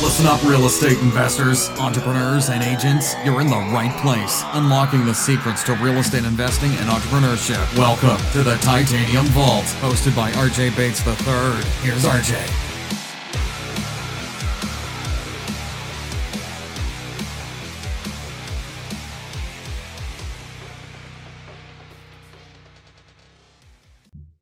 Listen up, real estate investors, entrepreneurs, and agents. You're in the right place. Unlocking the secrets to real estate investing and entrepreneurship. Welcome to the Titanium Vault, hosted by RJ Bates III. Here's RJ.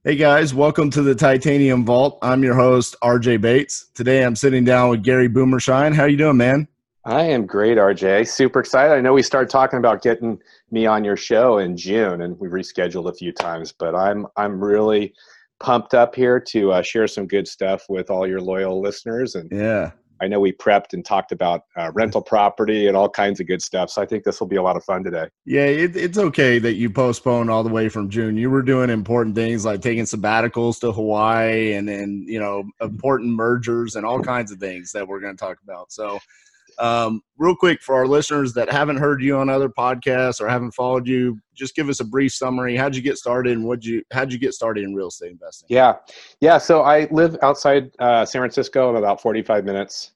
Hey guys, welcome to the Titanium Vault. I'm your host, RJ Bates. Today I'm sitting down with Gary Boomershine. How you doing, man? I am great, RJ. Super excited. I know we started talking about getting me on your show in June, and we rescheduled a few times, but I'm I'm really pumped up here to uh, share some good stuff with all your loyal listeners. And yeah, I know we prepped and talked about uh, rental property and all kinds of good stuff. So I think this will be a lot of fun today. Yeah, it, it's okay that you postponed all the way from June. You were doing important things like taking sabbaticals to Hawaii and then, you know, important mergers and all kinds of things that we're going to talk about. So, um, real quick for our listeners that haven't heard you on other podcasts or haven't followed you, just give us a brief summary. How'd you get started, and what you how'd you get started in real estate investing? Yeah, yeah. So I live outside uh, San Francisco. I'm about 45 minutes.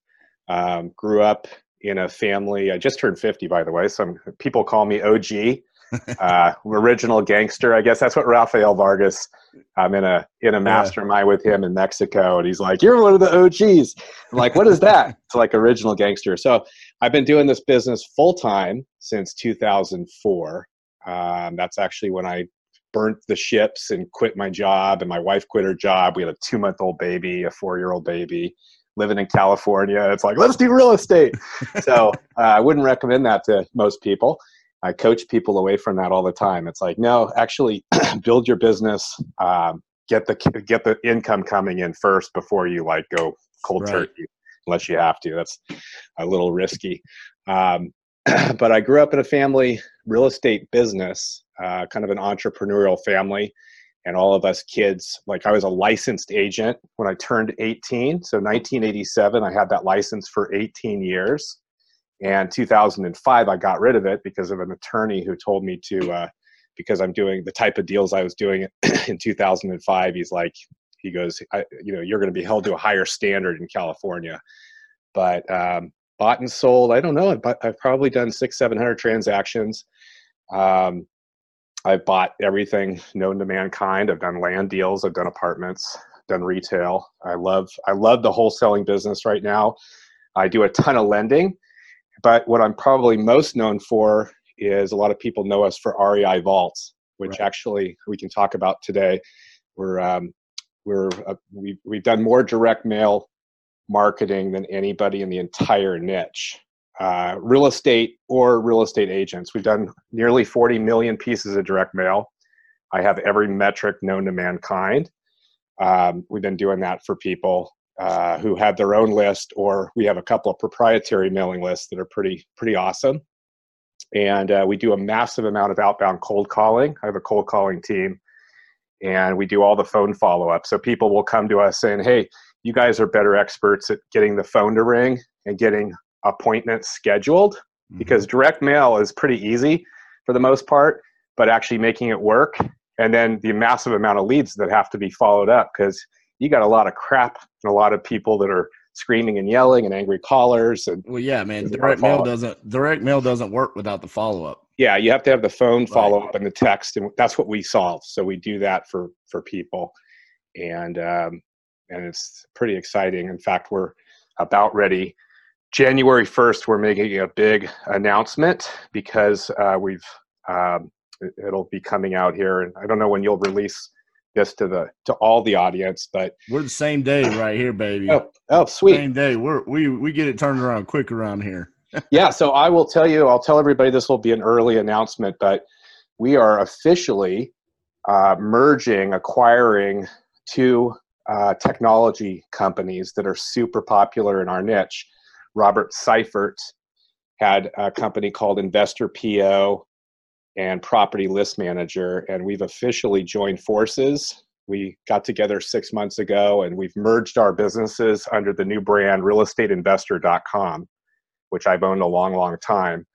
Um, grew up in a family. I just turned 50, by the way. Some people call me OG. uh, original gangster. I guess that's what Rafael Vargas. I'm in a in a mastermind yeah. with him in Mexico, and he's like, "You're one of the OGs." I'm like, "What is that?" it's like original gangster. So I've been doing this business full time since 2004. Um, that's actually when I burnt the ships and quit my job, and my wife quit her job. We had a two month old baby, a four year old baby. Living in California, it's like let's do real estate. so uh, I wouldn't recommend that to most people. I coach people away from that all the time. It's like, no, actually, build your business, um, get the get the income coming in first before you like go cold right. turkey, unless you have to. That's a little risky. Um, but I grew up in a family real estate business, uh, kind of an entrepreneurial family, and all of us kids. Like I was a licensed agent when I turned 18, so 1987. I had that license for 18 years and 2005 i got rid of it because of an attorney who told me to uh, because i'm doing the type of deals i was doing in 2005 he's like he goes you know you're going to be held to a higher standard in california. But um, bought and sold i don't know I've, I've probably done six seven hundred transactions. Um, i've bought everything known to mankind. I've done land deals i've done apartments done retail. I love i love the wholesaling business right now. I do a ton of lending but what I'm probably most known for is a lot of people know us for REI Vaults, which right. actually we can talk about today. We're um, we're uh, we've we've done more direct mail marketing than anybody in the entire niche. Uh, real estate or real estate agents. We've done nearly 40 million pieces of direct mail. I have every metric known to mankind. Um, we've been doing that for people uh, who have their own list, or we have a couple of proprietary mailing lists that are pretty pretty awesome. And uh, we do a massive amount of outbound cold calling. I have a cold calling team, and we do all the phone follow up. So people will come to us saying, "Hey, you guys are better experts at getting the phone to ring and getting appointments scheduled." Mm-hmm. Because direct mail is pretty easy for the most part, but actually making it work, and then the massive amount of leads that have to be followed up because you got a lot of crap and a lot of people that are screaming and yelling and angry callers and well yeah man direct mail doesn't direct mail doesn't work without the follow-up. Yeah you have to have the phone follow-up right. and the text and that's what we solve. So we do that for for people. And um and it's pretty exciting. In fact we're about ready. January 1st we're making a big announcement because uh, we've um, it'll be coming out here. And i don't know when you'll release this to the to all the audience. But we're the same day right here, baby. Oh, oh sweet. Same day. We're we we get it turned around quick around here. yeah. So I will tell you. I'll tell everybody this will be an early announcement, but we are officially uh, merging, acquiring two uh, technology companies that are super popular in our niche. Robert Seifert had a company called Investor PO and property list manager. And we've officially joined forces. We got together six months ago and we've merged our businesses under the new brand realestateinvestor.com, which I've owned a long, long time.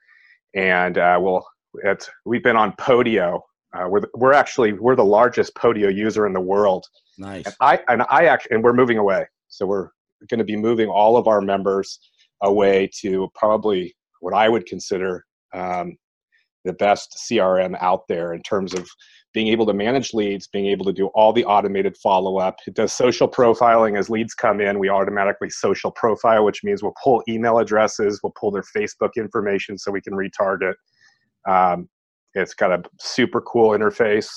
And uh, we'll, it's, we've been on Podio. Uh, we're, we're actually we're the largest Podio user in the world. Nice. And I and I actually and we're moving away. So we're going to be moving all of our members away to probably what I would consider um, the best CRM out there in terms of being able to manage leads, being able to do all the automated follow up. It does social profiling as leads come in. We automatically social profile, which means we'll pull email addresses, we'll pull their Facebook information so we can retarget. Um, it's got a super cool interface.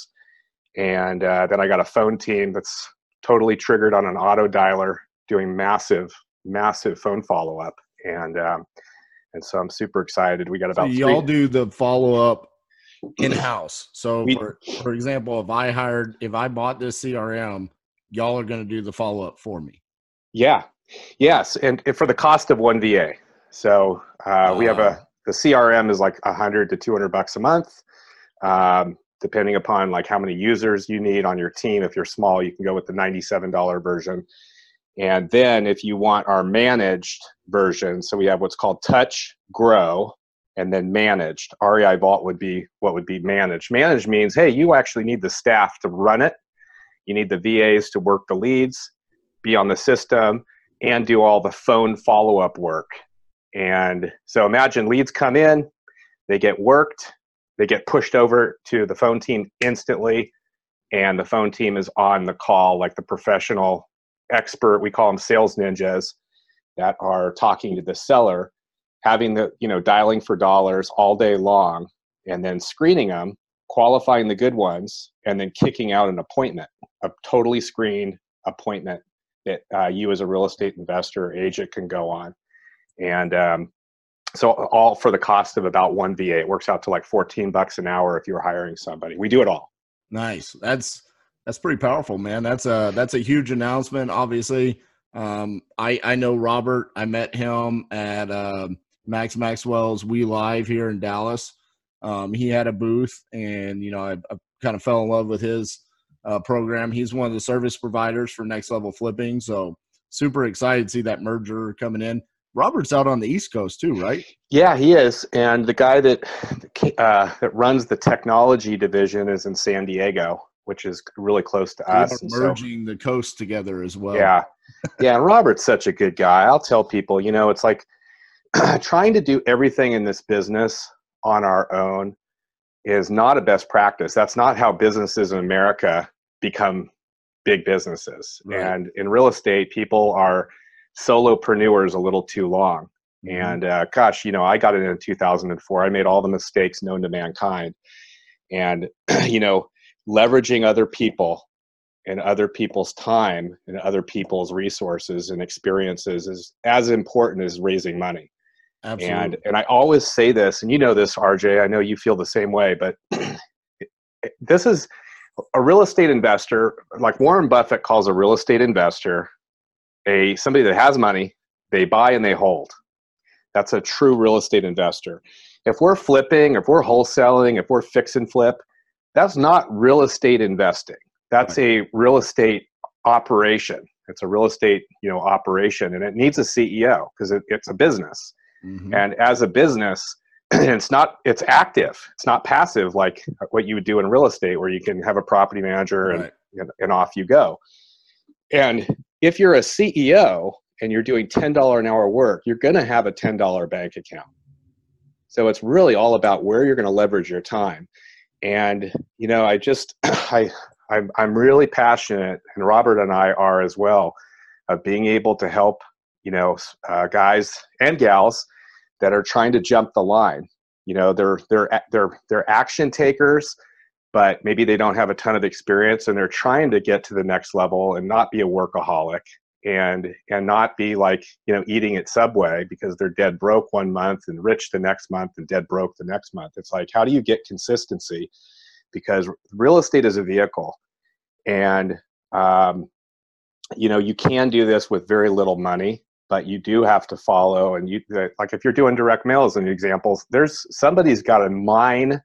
And uh, then I got a phone team that's totally triggered on an auto dialer doing massive, massive phone follow up. And um, and so I'm super excited. We got about so y'all three- do the follow up in house. So we, for for example, if I hired if I bought this CRM, y'all are going to do the follow up for me. Yeah. Yes, and for the cost of one VA. So uh, uh, we have a ah. the CRM is like 100 to 200 bucks a month. Um, depending upon like how many users you need on your team. If you're small, you can go with the $97 version. And then if you want our managed version, so we have what's called touch, grow, and then managed. REI Vault would be what would be managed. Managed means, hey, you actually need the staff to run it. You need the VAs to work the leads, be on the system, and do all the phone follow up work. And so imagine leads come in, they get worked, they get pushed over to the phone team instantly, and the phone team is on the call like the professional expert, we call them sales ninjas, that are talking to the seller, having the, you know, dialing for dollars all day long, and then screening them, qualifying the good ones, and then kicking out an appointment, a totally screened appointment that uh, you as a real estate investor or agent can go on. And um, so all for the cost of about one VA. It works out to like 14 bucks an hour if you're hiring somebody. We do it all. Nice. That's that's pretty powerful, man. That's a that's a huge announcement. Obviously, um, I I know Robert. I met him at uh, Max Maxwell's We Live here in Dallas. Um, he had a booth, and you know I, I kind of fell in love with his uh, program. He's one of the service providers for Next Level Flipping, so super excited to see that merger coming in. Robert's out on the East Coast too, right? Yeah, he is. And the guy that uh, that runs the technology division is in San Diego which is really close to us. merging so, the coast together as well. Yeah, yeah. And Robert's such a good guy. I'll tell people, you know, it's like trying to do everything in this business on our own is not a best practice. That's not how businesses in America become big businesses. Right. And in real estate, people are solopreneurs a little too long. Mm-hmm. And uh, gosh, you know, I got it in 2004. I made all the mistakes known to mankind. And, you know, leveraging other people and other people's time and other people's resources and experiences is as important as raising money. Absolutely. And and I always say this, and you know this, RJ. I know you feel the same way, but this is a real estate investor. Like Warren Buffett calls a real estate investor a somebody that has money, they buy and they hold. That's a true real estate investor. If we're flipping, if we're wholesaling, if we're fix and flip, that's not real estate investing. That's a real estate operation. It's a real estate, you know, operation, and it needs a CEO because it, it's a business. Mm-hmm. And as a business, it's not it's active. It's not passive like what you would do in real estate, where you can have a property manager and right. and off you go. And if you're a CEO and you're doing ten dollar an hour work, you're going to have a ten dollar bank account. So it's really all about where you're going to leverage your time and you know i just i I'm, I'm really passionate and robert and i are as well of being able to help you know uh, guys and gals that are trying to jump the line. You know they're they're they're they're action takers but maybe they don't have a ton of experience and they're trying to get to the next level and not be a workaholic and and not be like you know eating at subway because they're dead broke one month and rich the next month and dead broke the next month. It's like how do you get consistency? Because real estate is a vehicle and um, you know you can do this with very little money but you do have to follow and you like if you're doing direct mail as an example there's somebody's got to mine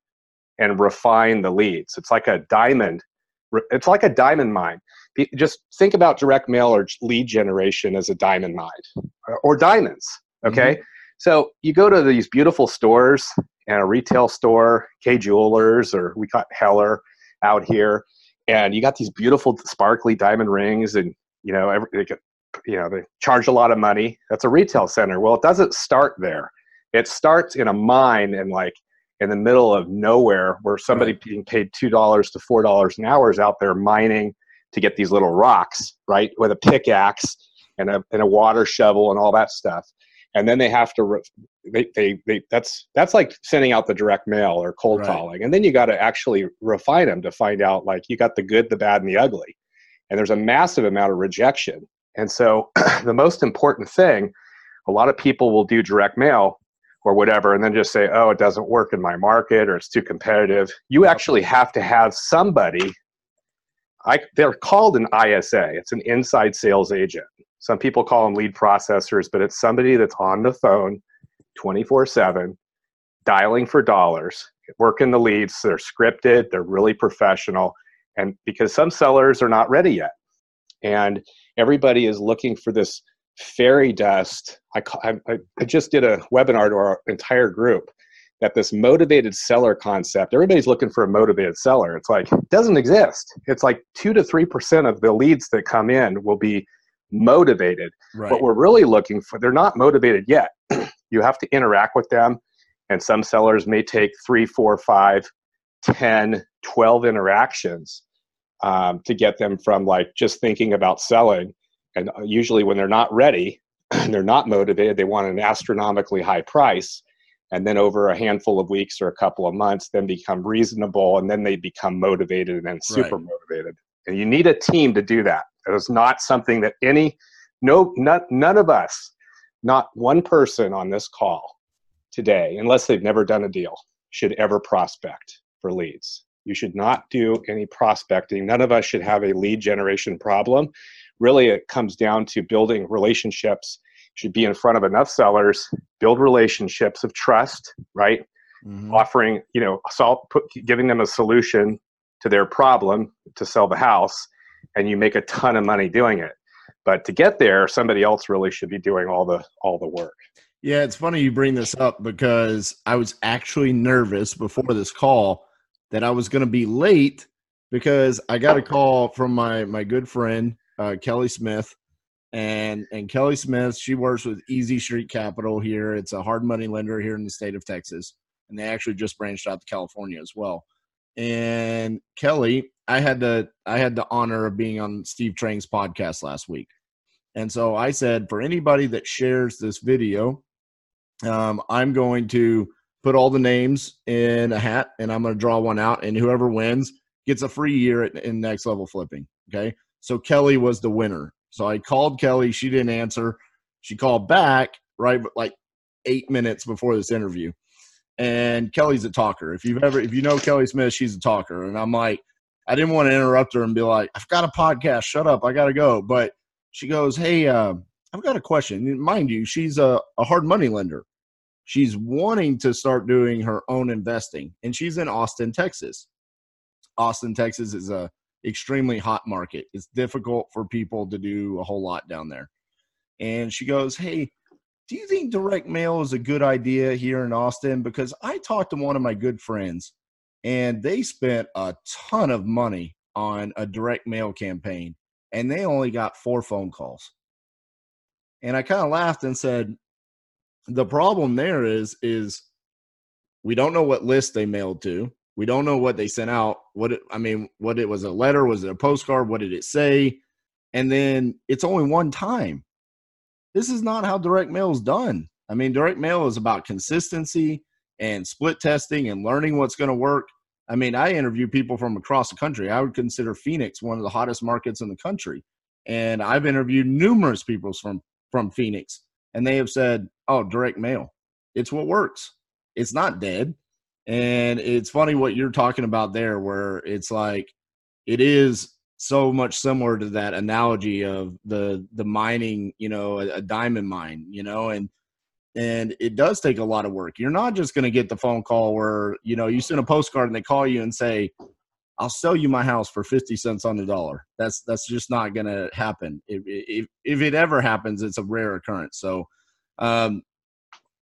and refine the leads. It's like a diamond it's like a diamond mine just think about direct mail or lead generation as a diamond mine or diamonds okay mm-hmm. so you go to these beautiful stores and a retail store Kay Jewelers or we got heller out here and you got these beautiful sparkly diamond rings and you know every, you know, they charge a lot of money. That's a retail center. Well, it doesn't start there. It starts in a mine and like in the middle of nowhere where somebody right. being paid two dollars to four dollars an hour is out there mining to get these little rocks, right, with a pickaxe and a and a water shovel and all that stuff. And then they have to, they, they, they, that's that's like sending out the direct mail or cold right. calling, and then you got to actually refine them to find out like you got the good, the bad, and the ugly. And there's a massive amount of rejection. And so the most important thing, a lot of people will do direct mail or whatever and then just say oh it doesn't work in my market or it's too competitive you actually have to have somebody I, they're called an isa it's an inside sales agent. Some people call them lead processors but it's somebody that's on the phone 24 7 dialing for dollars working the leads. They're scripted they're really professional and because some sellers are not ready yet. And everybody is looking for this fairy dust. I, I, I just did a webinar to our entire group that this motivated seller concept, everybody's looking for a motivated seller. It's like, it doesn't exist. It's like two to 3% of the leads that come in will be motivated. Right. What we're really looking for, they're not motivated yet. you have to interact with them. And some sellers may take three, four, five, 10, 12 interactions um, to get them from like just thinking about selling and uh, usually when they're not ready and they're not motivated they want an astronomically high price and then over a handful of weeks or a couple of months then become reasonable and then they become motivated and then super right. motivated. And you need a team to do that. It is not something that any no not, none of us not one person on this call today unless they've never done a deal should ever prospect for leads. You should not do any prospecting. None of us should have a lead generation problem. Really it comes down to building relationships should be in front of enough sellers build relationships of trust right? Mm-hmm. offering you know solve, put, giving them a solution to their problem to sell the house and you make a ton of money doing it. But to get there somebody else really should be doing all the all the work. Yeah it's funny you bring this up because i was actually nervous before this call that i was going to be late because i got a call from my my good friend uh, Kelly Smith, and and Kelly Smith. She works with Easy Street Capital here. It's a hard money lender here in the state of Texas, and they actually just branched out to California as well. And Kelly, I had the I had the honor of being on Steve Trang's podcast last week, and so I said for anybody that shares this video, um, I'm going to put all the names in a hat, and I'm going to draw one out, and whoever wins gets a free year in, in next level flipping. Okay, so Kelly was the winner. So I called Kelly. She didn't answer. She called back right like eight minutes before this interview. And Kelly's a talker. If you've ever, if you know Kelly Smith, she's a talker. And I'm like, I didn't want to interrupt her and be like, I've got a podcast. Shut up. I got to go. But she goes, Hey, uh, I've got a question. Mind you, she's a, a hard money lender. She's wanting to start doing her own investing, and she's in Austin, Texas. Austin, Texas is a extremely hot market. It's difficult for people to do a whole lot down there. And she goes, Hey, do you think direct mail is a good idea here in Austin? Because I talked to one of my good friends and they spent a ton of money on a direct mail campaign and they only got four phone calls. And I kind of laughed and said, the problem there is, is we don't know what list they mailed to. We don't know what they sent out. What it, I mean, what it was a letter? Was it a postcard? What did it say? And then it's only one time. This is not how direct mail is done. I mean, direct mail is about consistency and split testing and learning what's going to work. I mean, I interview people from across the country. I would consider Phoenix one of the hottest markets in the country. And I've interviewed numerous people from from Phoenix and they have said, "Oh, direct mail. It's what works. It's not dead. And it's funny what you're talking about there, where it's like it is so much similar to that analogy of the the mining, you know, a, a diamond mine, you know, and and it does take a lot of work. You're not just going to get the phone call where you know you send a postcard and they call you and say, "I'll sell you my house for fifty cents on the dollar." That's that's just not going to happen. If, if if it ever happens, it's a rare occurrence. So, um,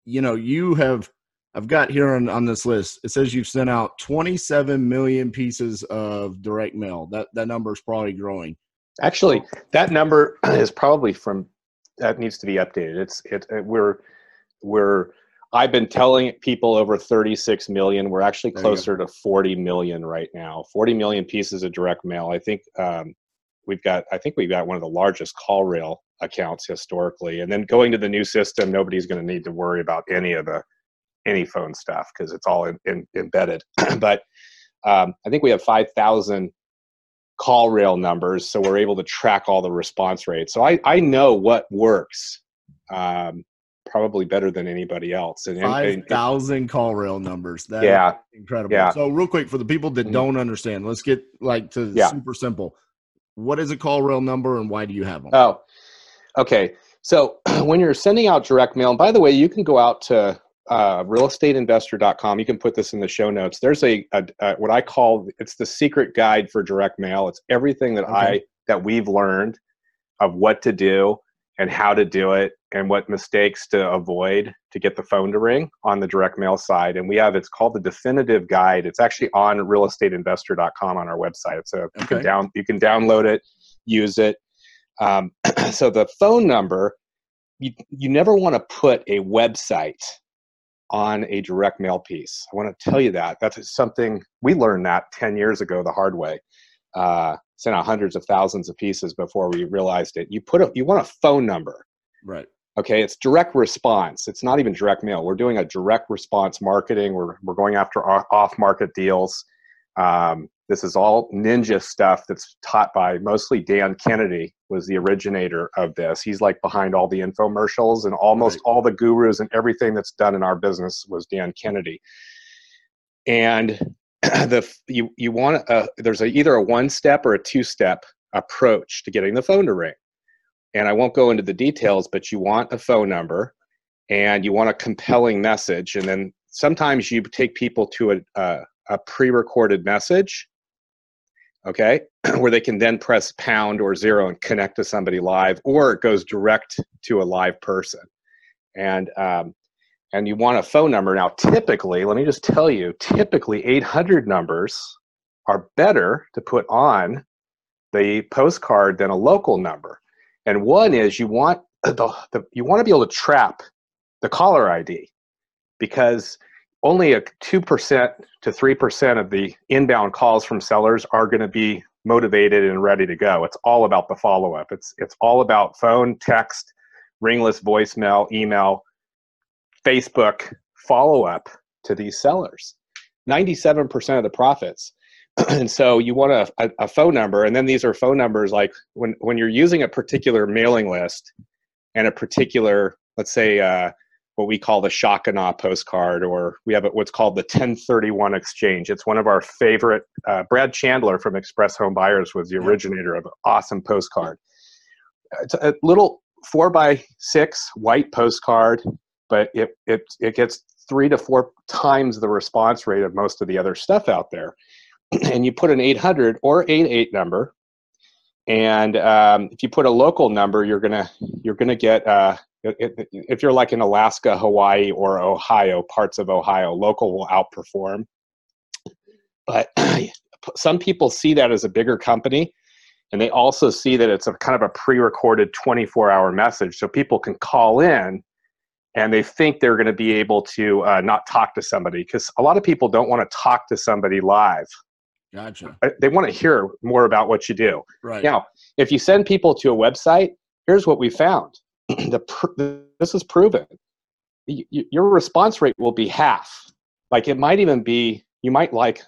you know, you have I've got here on, on this list. It says you've sent out 27 million pieces of direct mail. That that number is probably growing. Actually, that number is probably from that needs to be updated. It's it, it we're we're I've been telling people over 36 million. We're actually closer to 40 million right now. 40 million pieces of direct mail. I think um, we've got. I think we've got one of the largest CallRail accounts historically. And then going to the new system, nobody's going to need to worry about any of the any phone stuff because it's all in, in, embedded. but um, I think we have 5,000 CallRail numbers, so we're able to track all the response rates. So I, I know what works um, probably better than anybody else. And five thousand CallRail numbers. That yeah, incredible. Yeah. So real quick for the people that mm-hmm. don't understand, let's get like to yeah. super simple. What is a CallRail number and why do you have them? Oh, okay. So when you're sending out direct mail, and by the way, you can go out to uh, realestateinvestor.com. You can put this in the show notes. There's a, a, a, what I call it's the secret guide for direct mail. It's everything that okay. I that we've learned of what to do and how to do it and what mistakes to avoid to get the phone to ring on the direct mail side. And we have it's called the definitive guide. It's actually on realestateinvestor.com on our website. So okay. you can down you can download it, use it. Um, so the phone number you, you never want to put a website on a direct mail piece. I want to tell you that. That's something we learned that 10 years ago the hard way. Uh, sent out hundreds of thousands of pieces before we realized it. You put a, you want a phone number. Right. Okay, it's direct response. It's not even direct mail. We're doing a direct response marketing. We're, we're going after off market deals. Um, this is all ninja stuff that's taught by mostly Dan Kennedy was the originator of this. He's like behind all the infomercials and almost right. all the gurus and everything that's done in our business was Dan Kennedy. And the you you want a, there's a, either a one step or a two step approach to getting the phone to ring. And I won't go into the details, but you want a phone number and you want a compelling message and then sometimes you take people to a, a, a pre-recorded message okay, where they can then press pound or zero and connect to somebody live, or it goes direct to a live person. And um, and you want a phone number. Now, typically, let me just tell you, typically 800 numbers are better to put on the postcard than a local number. And one is you want the, the you want to be able to trap the caller ID because only a 2% to 3% of the inbound calls from sellers are going to be motivated and ready to go. It's all about the follow up. It's it's all about phone, text, ringless voicemail, email, Facebook follow up to these sellers. 97% of the profits. and so you want a, a, a, phone number, and then these are phone numbers like when, when you're using a particular mailing list and a particular, let's say, uh, what we call the Shakana postcard, or we have what's called the 1031 exchange. It's one of our favorite. Uh, Brad Chandler from Express Home Buyers was the originator of an awesome postcard. It's a little four by six white postcard, but it, it, it gets three to four times the response rate of most of the other stuff out there. and you put an 800 or 88 number, and um, if you put a local number, you're gonna you're gonna get uh, if you're like in Alaska, Hawaii, or Ohio, parts of Ohio, local will outperform. But some people see that as a bigger company, and they also see that it's a kind of a pre-recorded 24-hour message, so people can call in, and they think they're going to be able to uh, not talk to somebody because a lot of people don't want to talk to somebody live. Gotcha. They want to hear more about what you do. Right now, if you send people to a website, here's what we found the this is proven. your response rate will be half. Like it might even be you might like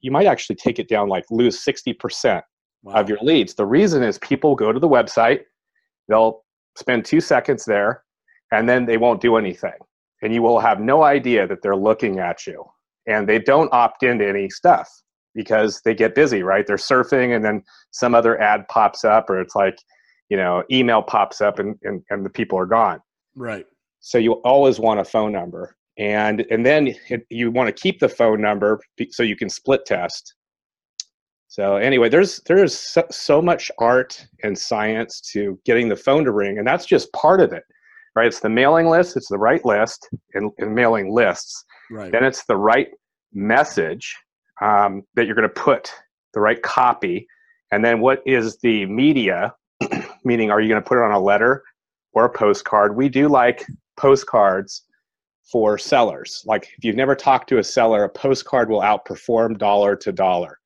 you might actually take it down like lose 60% wow. of your leads. The reason is people go to the website, they'll spend 2 seconds there and then they won't do anything. And you will have no idea that they're looking at you. And they don't opt into any stuff because they get busy, right? They're surfing and then some other ad pops up or it's like you know email pops up and, and, and the people are gone. Right. So you always want a phone number. And and then it, you want to keep the phone number so you can split test. So anyway there's there's so, so much art and science to getting the phone to ring and that's just part of it right? It's the mailing list it's the right list and, and mailing lists. Right. Then it's the right message um, that you're going to put the right copy. And then what is the media? Meaning, are you going to put it on a letter or a postcard? We do like postcards for sellers. Like if you've never talked to a seller, a postcard will outperform dollar to dollar,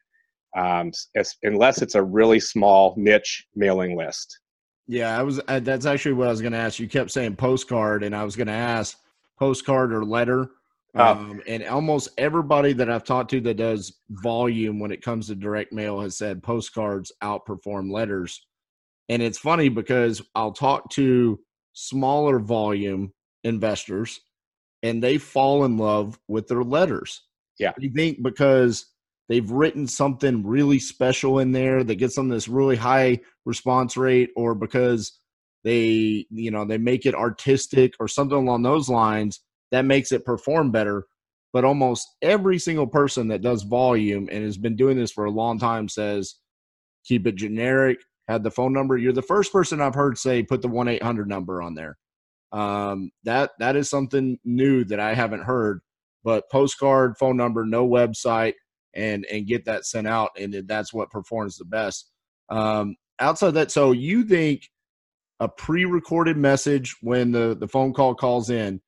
um, as, unless it's a really small niche mailing list. Yeah, I was. Uh, that's actually what I was going to ask. You kept saying postcard, and I was going to ask postcard or letter. Oh. Um, and almost everybody that I've talked to that does volume when it comes to direct mail has said postcards outperform letters. And it's funny because I'll talk to smaller volume investors and they fall in love with their letters. Yeah. I think because they've written something really special in there that gets them this really high response rate or because they you know they make it artistic or something along those lines that makes it perform better but almost every single person that does volume and has been doing this for a long time says keep it generic had the phone number. You're the first person i've heard say put the 1-800 number on there. Um, that that is something new that i haven't heard but postcard phone number no website and and get that sent out and that's what performs the best. Um, outside that so you think a pre-recorded message when the the phone call calls in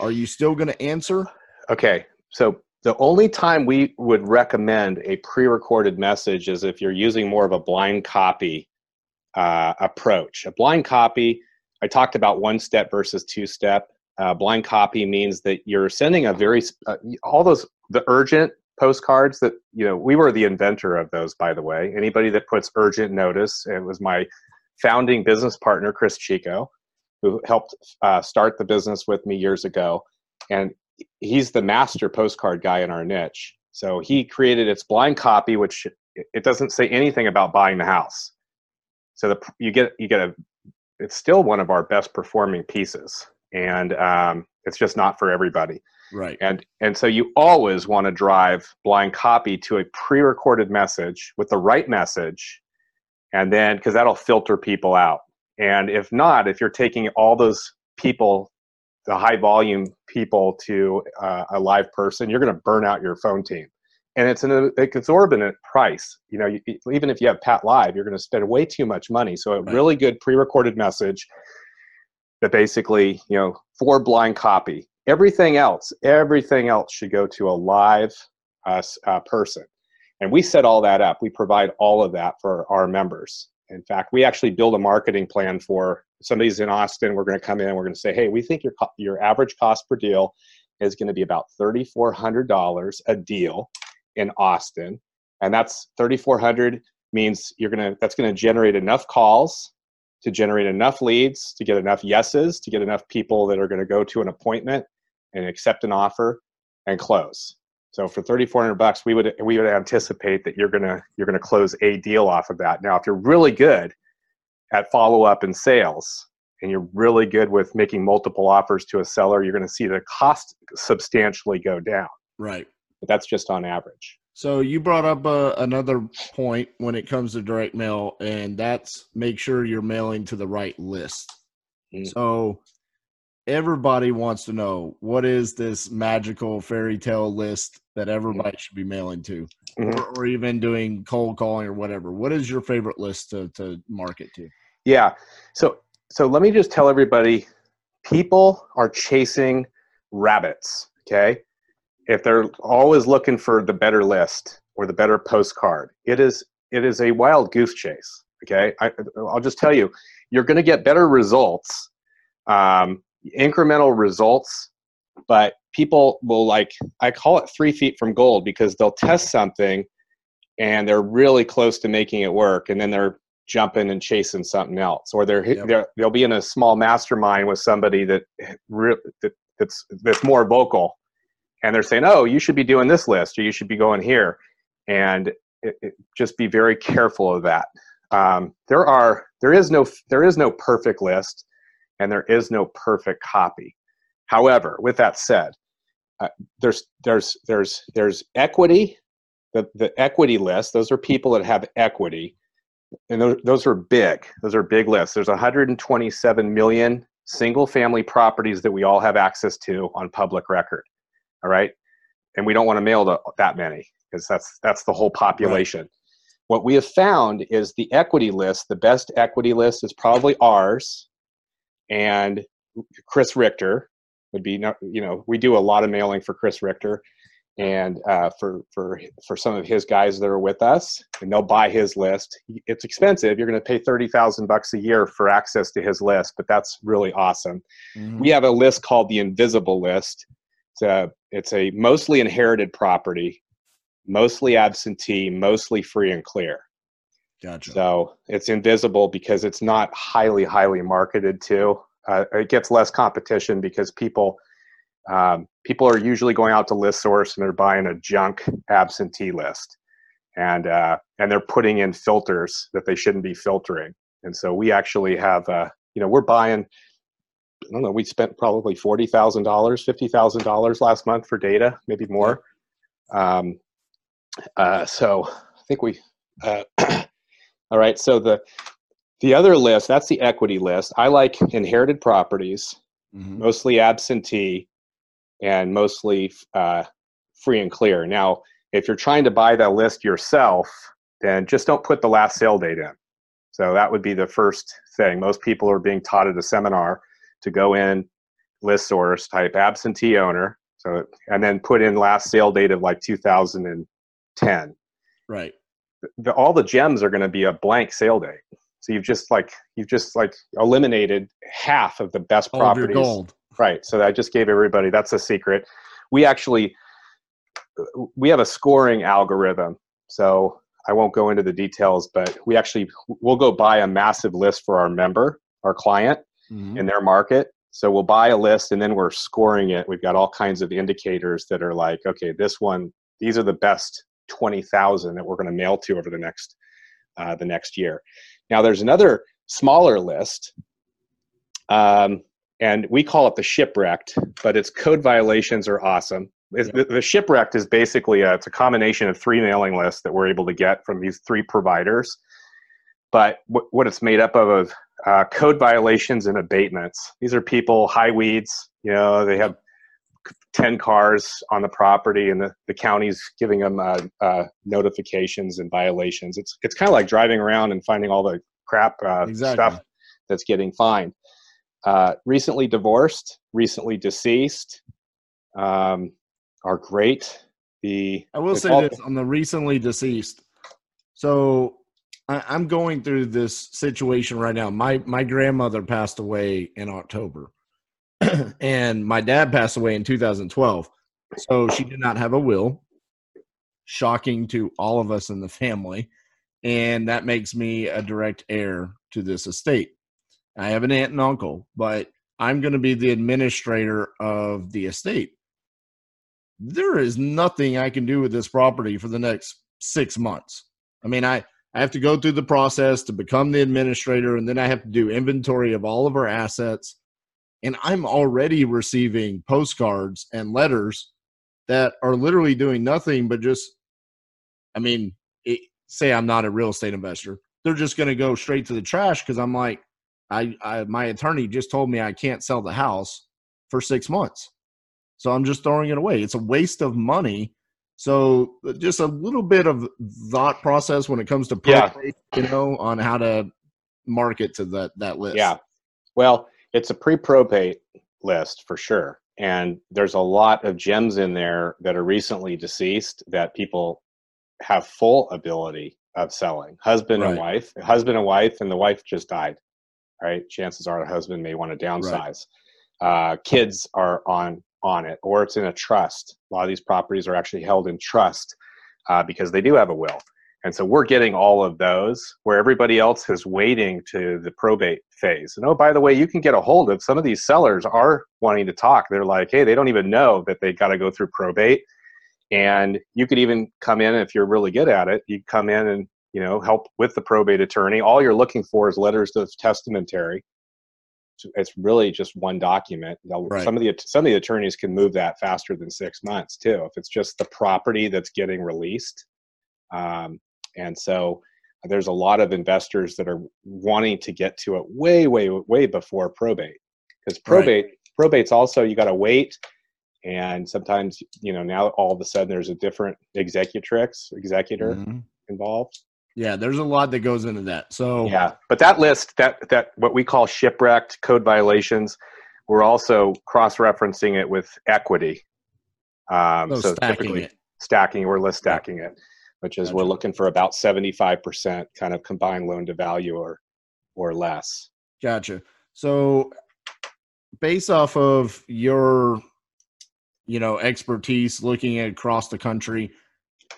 are you still going to answer? Okay, so the only time we would recommend a pre-recorded message is if you're using more of a blind copy uh, approach. A blind copy, I talked about one step versus two step. Uh, blind copy means that you're sending a very uh, all those the urgent postcards that you know we were the inventor of those by the way anybody that puts urgent notice it was my founding business partner chris chico who helped uh, start the business with me years ago and he's the master postcard guy in our niche so he created its blind copy which it doesn't say anything about buying the house so the, you get you get a it's still one of our best performing pieces and um, it's just not for everybody. Right. And and so you always want to drive blind copy to a pre-recorded message with the right message and then because that'll filter people out. And if not if you're taking all those people the high volume people to uh, a live person you're going to burn out your phone team and it's an exorbitant price. You know you, even if you have PATLive you're going to spend way too much money. So a Right. really good pre-recorded message that basically you know for blind copy. Everything else everything else should go to a live uh, uh, person. And we set all that up. We provide all of that for our members. In fact we actually build a marketing plan for somebody's in austin. We're going to come in we're going to say hey we think your your average cost per deal is going to be about $3400 a deal in austin and that's 3400 means you're to that's to generate enough calls to generate enough leads to get enough yeses to get enough people that are to go to an appointment and accept an offer and close. So for 3400 bucks we would we would anticipate that you're to you're to close a deal off of that. Now if you're really good at follow up and sales and you're really good with making multiple offers to a seller you're going to see the cost substantially go down. Right but that's just on average So you brought up uh, another point when it comes to direct mail, and that's make sure you're mailing to the right list. Mm. So everybody wants to know what is this magical fairy tale list that everybody should be mailing to, Mhm. or, or even doing cold calling or whatever. What is your favorite list to, to market to? Yeah. So so let me just tell everybody people are chasing rabbits, okay? If they're always looking for the better list or the better postcard, it is it is a wild goose chase, okay? I I'll just tell you, you're going to get better results um, incremental results but people will like i call it three feet from gold because they'll test something and they're really close to making it work and then they're jumping and chasing something else or they're, Yep. they're they'll be in a small mastermind with somebody that, re- that that's that's more vocal and they're saying oh you should be doing this list or you should be going here. And it, it, just be very careful of that. Um, there are there is no there is no perfect list and there is no perfect copy. However with that said uh, there's there's there's there's equity the the equity list those are people that have equity and those, those are big those are big lists. There's 127 million single family properties that we all have access to on public record all right and we don't want to mail to that many because that's that's the whole population what we have found is the equity list, the best equity list is probably ours and Chris Richter would be, you know, we do a lot of mailing for Chris Richter and uh, for for for some of his guys that are with us, and they'll buy his list. It's expensive. You're going to pay thirty thousand bucks a year for access to his list, but that's really awesome. Mm-hmm. We have a list called the Invisible List. It's a it's a mostly inherited property, mostly absentee, mostly free and clear. Gotcha. So it's invisible because it's not highly highly marketed to. Uh, it gets less competition because people um, people are usually going out to ListSource and they're buying a junk absentee list and uh, and they're putting in filters that they shouldn't be filtering and so we actually have uh, you know we're buying i don't know we spent probably $40000 $50000 last month for data maybe more um, uh, so i think we uh, all right so the the other list that's the equity list i like inherited properties mm-hmm. mostly absentee and mostly uh, free and clear. Now, if you're trying to buy that list yourself, then just don't put the last sale date in. So that would be the first thing. Most people are being taught at a seminar to go in, ListSource, type absentee owner, so and then put in last sale date of like 2010. Right. The, all the gems are going to be a blank sale date. So you've just like you've just like eliminated half of the best all properties. gold. Right. So I just gave everybody that's a secret. We actually we have a scoring algorithm. So I won't go into the details, but we actually we'll go buy a massive list for our member, our client mm-hmm. in their market. So we'll buy a list and then we're scoring it. We've got all kinds of indicators that are like, okay, this one, these are the best 20,000 that we're going to mail to over the next uh, the next year. Now there's another smaller list um, and we call it the shipwrecked, but its code violations are awesome. The, the, shipwrecked is basically a, it's a combination of three mailing lists that we're able to get from these three providers. But w- what it's made up of is uh, code violations and abatements. These are people high weeds. You know, they have ten cars on the property, and the, the county's giving them uh, uh, notifications and violations. It's it's kind of like driving around and finding all the crap uh, exactly. stuff that's getting fined uh, recently divorced, recently deceased, um, are great. The I will say all- this on the recently deceased. So I'm going through this situation right now. My my grandmother passed away in October, and my dad passed away in 2012. So she did not have a will. Shocking to all of us in the family, and that makes me a direct heir to this estate. I have an aunt and uncle, but I'm going to be the administrator of the estate. There is nothing I can do with this property for the next six months. I mean, I, I have to go through the process to become the administrator, and then I have to do inventory of all of our assets. And I'm already receiving postcards and letters that are literally doing nothing but just, I mean, it, say I'm not a real estate investor. They're just going to go straight to the trash because I'm like, I, I my attorney just told me I can't sell the house for six months. So I'm just throwing it away. It's a waste of money. So just a little bit of thought process when it comes to probate, yeah. you know, on how to market to that that list. Yeah. Well, it's a pre-probate list for sure. And there's a lot of gems in there that are recently deceased that people have full ability of selling. Husband right. and wife, husband and wife, and the wife just died right? Chances are the husband may want to downsize. Right. Uh, kids are on on it, or it's in a trust. A lot of these properties are actually held in trust uh, because they do have a will. And so we're getting all of those where everybody else is waiting to the probate phase. And oh, by the way, you can get a hold of some of these sellers are wanting to talk. They're like, hey, they don't even know that they got to go through probate. And you could even come in if you're really good at it. You come in and you know, help with the probate attorney. All you're looking for is letters of testamentary. It's really just one document. Right. Some of the some of the attorneys can move that faster than six months too, if it's just the property that's getting released. Um, and so there's a lot of investors that are wanting to get to it way, way, way before probate, because probate right. probate's also you got to wait and sometimes you know now all of a sudden there's a different executrix executor mm-hmm. involved Yeah, there's a lot that goes into that. So Yeah, but that list, that that what we call shipwrecked code violations, we're also cross-referencing it with equity. Um, so so stacking typically it. stacking, we're list stacking it, which is we're looking for about seventy-five percent kind of combined loan to value or or less. Gotcha. So, based off of your, you know, expertise looking at across the country,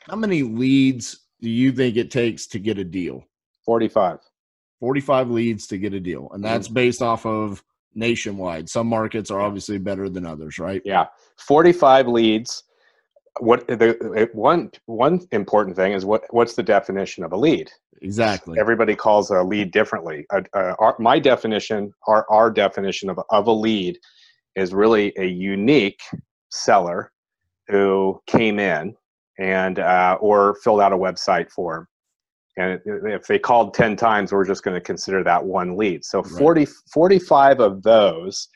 how many leads do you think it takes to get a deal? Forty-five. 45 leads to get a deal. And that's based off of nationwide. Some markets are obviously better than others, right? Yeah, forty-five leads. What the one one important thing is what what's the definition of a lead? Exactly. Everybody calls a lead differently. Uh, uh, our, my definition, our our definition of of a lead, is really a unique seller who came in and uh, or filled out a website form. And if they called 10 times, we're just going to consider that one lead. So Right. 40, 45 of those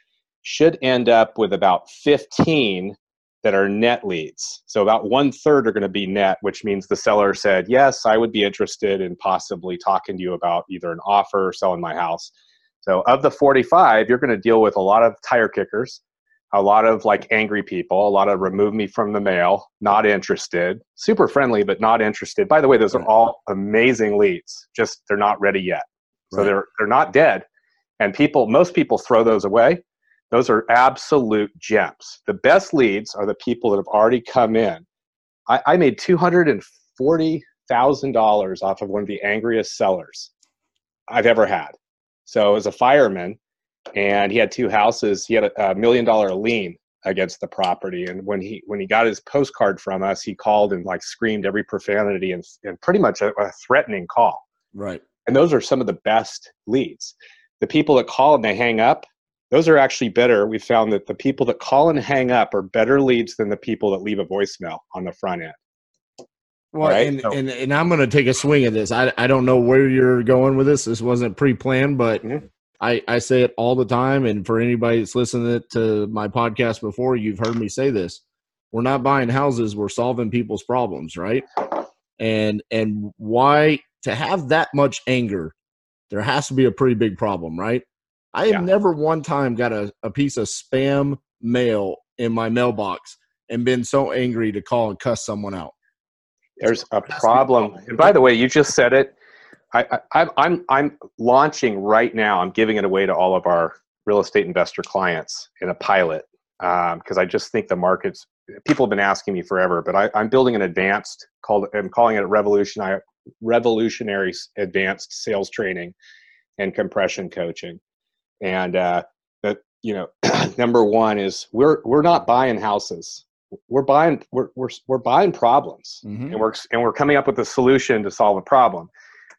should end up with about 15 that are net leads. So about one third are going to be net, which means the seller said, Yes, I would be interested in possibly talking to you about either an offer or selling my house. So of the 45, you're going to deal with a lot of tire kickers, a lot of like angry people, a lot of remove me from the mail, not interested, super friendly, but not interested. By the way, those are all amazing leads, just they're not ready yet. So Right. they're they're not dead. And people, most people throw those away. Those are absolute gems. The best leads are the people that have already come in. I, I made two hundred and forty thousand dollars off of one of the angriest sellers I've ever had. So as a fireman, and he had two houses. He had a, a million dollar lien against the property, and when he when he got his postcard from us, he called and like screamed every profanity and, and pretty much a, a threatening call Right. and those are some of the best leads the people that call and they hang up those are actually better we found that the people that call and hang up are better leads than the people that leave a voicemail on the front end Well, Right, and, so- and and I'm going to take a swing at this. I I don't know where you're going with this. This wasn't pre-planned, but Mhm. I I say it all the time. And for anybody that's listened to my podcast before, you've heard me say this. We're not buying houses. We're solving people's problems, right? And and why to have that much anger, there has to be a pretty big problem, right? I have Yeah. never one time got a, a piece of spam mail in my mailbox and been so angry to call and cuss someone out. there's a Has to be a problem problem. and by the way you just said it I, I I'm- i'm i'm launching right now. I'm giving it away to all of our real estate investor clients in a pilot because i just think the markets people have been asking me forever but I, i'm building an advanced called i'm calling it revolutionary revolutionary advanced sales training and compression coaching. And uh that you know number one is we're we're not buying houses. We're buying we're we're, we're buying problems. Mhm. and we're and we're coming up with a solution to solve a problem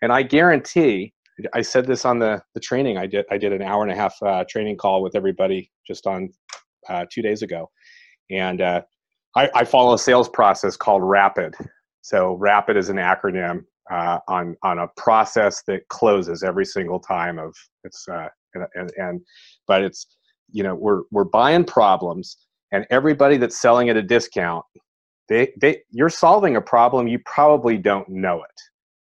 and i guarantee i said this on the the training i did i did an hour and a half uh, training call with everybody just on uh, two days ago. And uh, I, I follow a sales process called rapid. So rapid is an acronym uh, on on a process that closes every single time of it's uh, and, and and but it's you know we're we're buying problems and everybody that's selling at a discount they they you're solving a problem you probably don't know it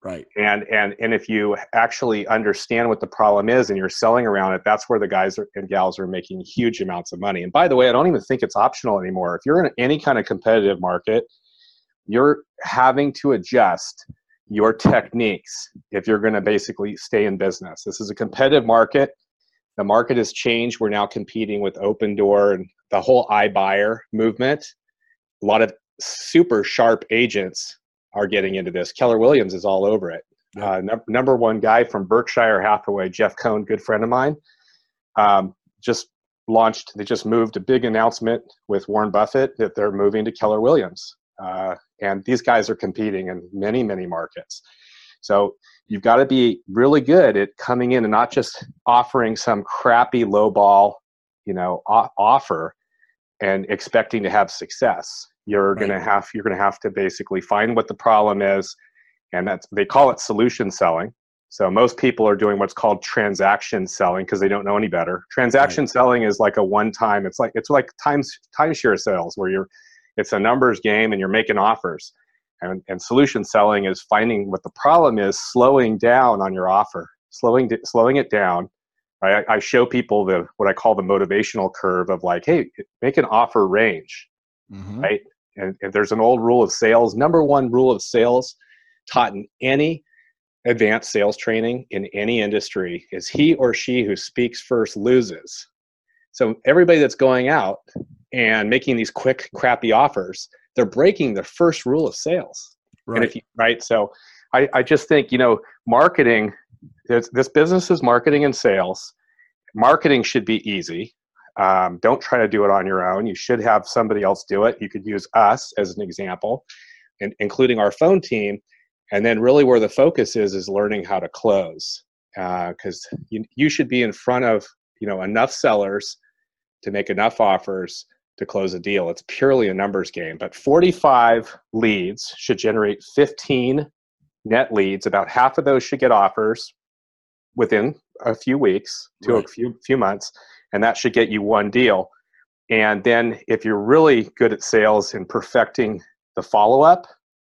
Right. and and and if you actually understand what the problem is and you're selling around it that's where the guys are, and gals are making huge amounts of money. And by the way i don't even think it's optional anymore. If you're in any kind of competitive market you're having to adjust your techniques if you're going to basically stay in business. This is a competitive market. The market has changed. We're now competing with Opendoor and the whole iBuyer movement. A lot of super sharp agents are getting into this. Keller Williams is all over it. Yep. Uh, num- number one guy from Berkshire Hathaway, Jeff Cohn, good friend of mine, um, just launched. They just moved a big announcement with Warren Buffett that they're moving to Keller Williams, uh, and these guys are competing in many, many markets. So you've got to be really good at coming in and not just offering some crappy low ball, you know, o- offer and expecting to have success. You're Right. gonna have you're gonna have to basically find what the problem is, and that's they call it solution selling. So most people are doing what's called transaction selling because they don't know any better. Transaction selling is like a one time. It's like it's like times timeshare sales where you're it's a numbers game and you're making offers. And, and solution selling is finding what the problem is, slowing down on your offer, slowing slowing it down. Right? I, I show people the what I call the motivational curve of like, hey, make an offer range, mm-hmm. right? And, and there's an old rule of sales. Number one rule of sales taught in any advanced sales training in any industry is he or she who speaks first loses. So everybody that's going out and making these quick, crappy offers, they're breaking the first rule of sales. Right. And if you, right. So I, I just think, you know, marketing, this, this business is marketing and sales. Marketing should be easy. Um, don't try to do it on your own. You should have somebody else do it. You could use us as an example, and including our phone team and then really where the focus is is learning how to close because uh, you, you should be in front of you know enough sellers to make enough offers to close a deal it's purely a numbers game but 45 leads should generate 15 net leads about half of those should get offers within a few weeks to right. a few few months and that should get you one deal. And then if you're really good at sales and perfecting the follow up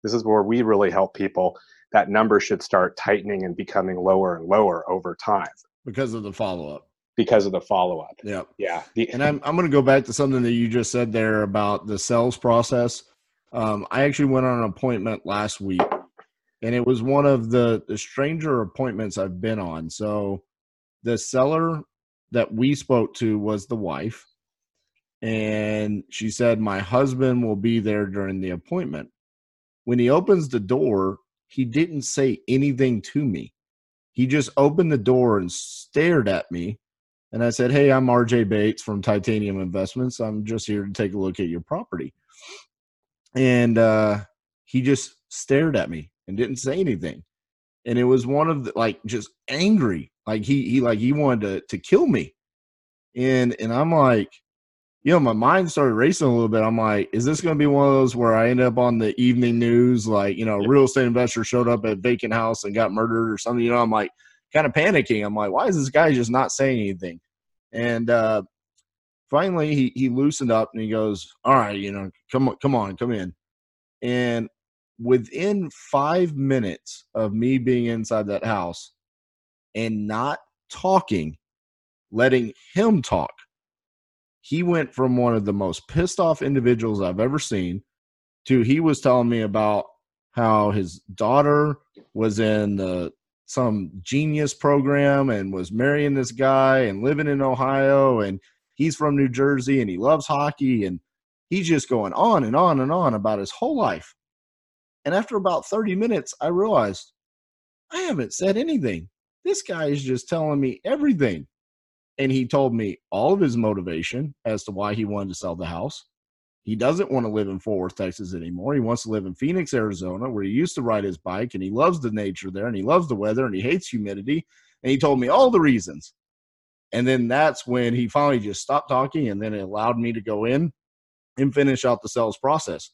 this is where we really help people that number should start tightening and becoming lower and lower over time. Because of the follow-up. Because of the follow-up. Yeah. yeah. The, and i'm, I'm going to go back to something that you just said there about the sales process. Um, i actually went on an appointment last week and it was one of the, the stranger appointments i've been on. So the seller that we spoke to was the wife and she said my husband will be there during the appointment when he opens the door, he didn't say anything to me. He just opened the door and stared at me. And I said, Hey, I'm RJ Bates from Titanium Investments. I'm just here to take a look at your property. And uh, he just stared at me and didn't say anything. And it was one of the like just angry. Like he he like he wanted to to kill me. And and I'm like, you know, my mind started racing a little bit. I'm like, is this going to be one of those where I end up on the evening news, like, you know, real estate investor showed up at vacant house and got murdered or something? You know, I'm like, kind of panicking. I'm like, why is this guy just not saying anything? And uh, finally, he he loosened up and he goes, all right, you know, come on, come on, come in. And within five minutes of me being inside that house and not talking, letting him talk he went from one of the most pissed off individuals I've ever seen to he was telling me about how his daughter was in the some genius program and was marrying this guy and living in Ohio and he's from New Jersey and he loves hockey and he's just going on and on and on about his whole life. And after about 30 minutes, I realized I haven't said anything. This guy is just telling me everything and he told me all of his motivation as to why he wanted to sell the house. He doesn't want to live in Fort Worth, Texas anymore. He wants to live in Phoenix, Arizona, where he used to ride his bike and he loves the nature there and he loves the weather and he hates humidity. And he told me all the reasons. And then that's when he finally just stopped talking and then it allowed me to go in and finish out the sales process.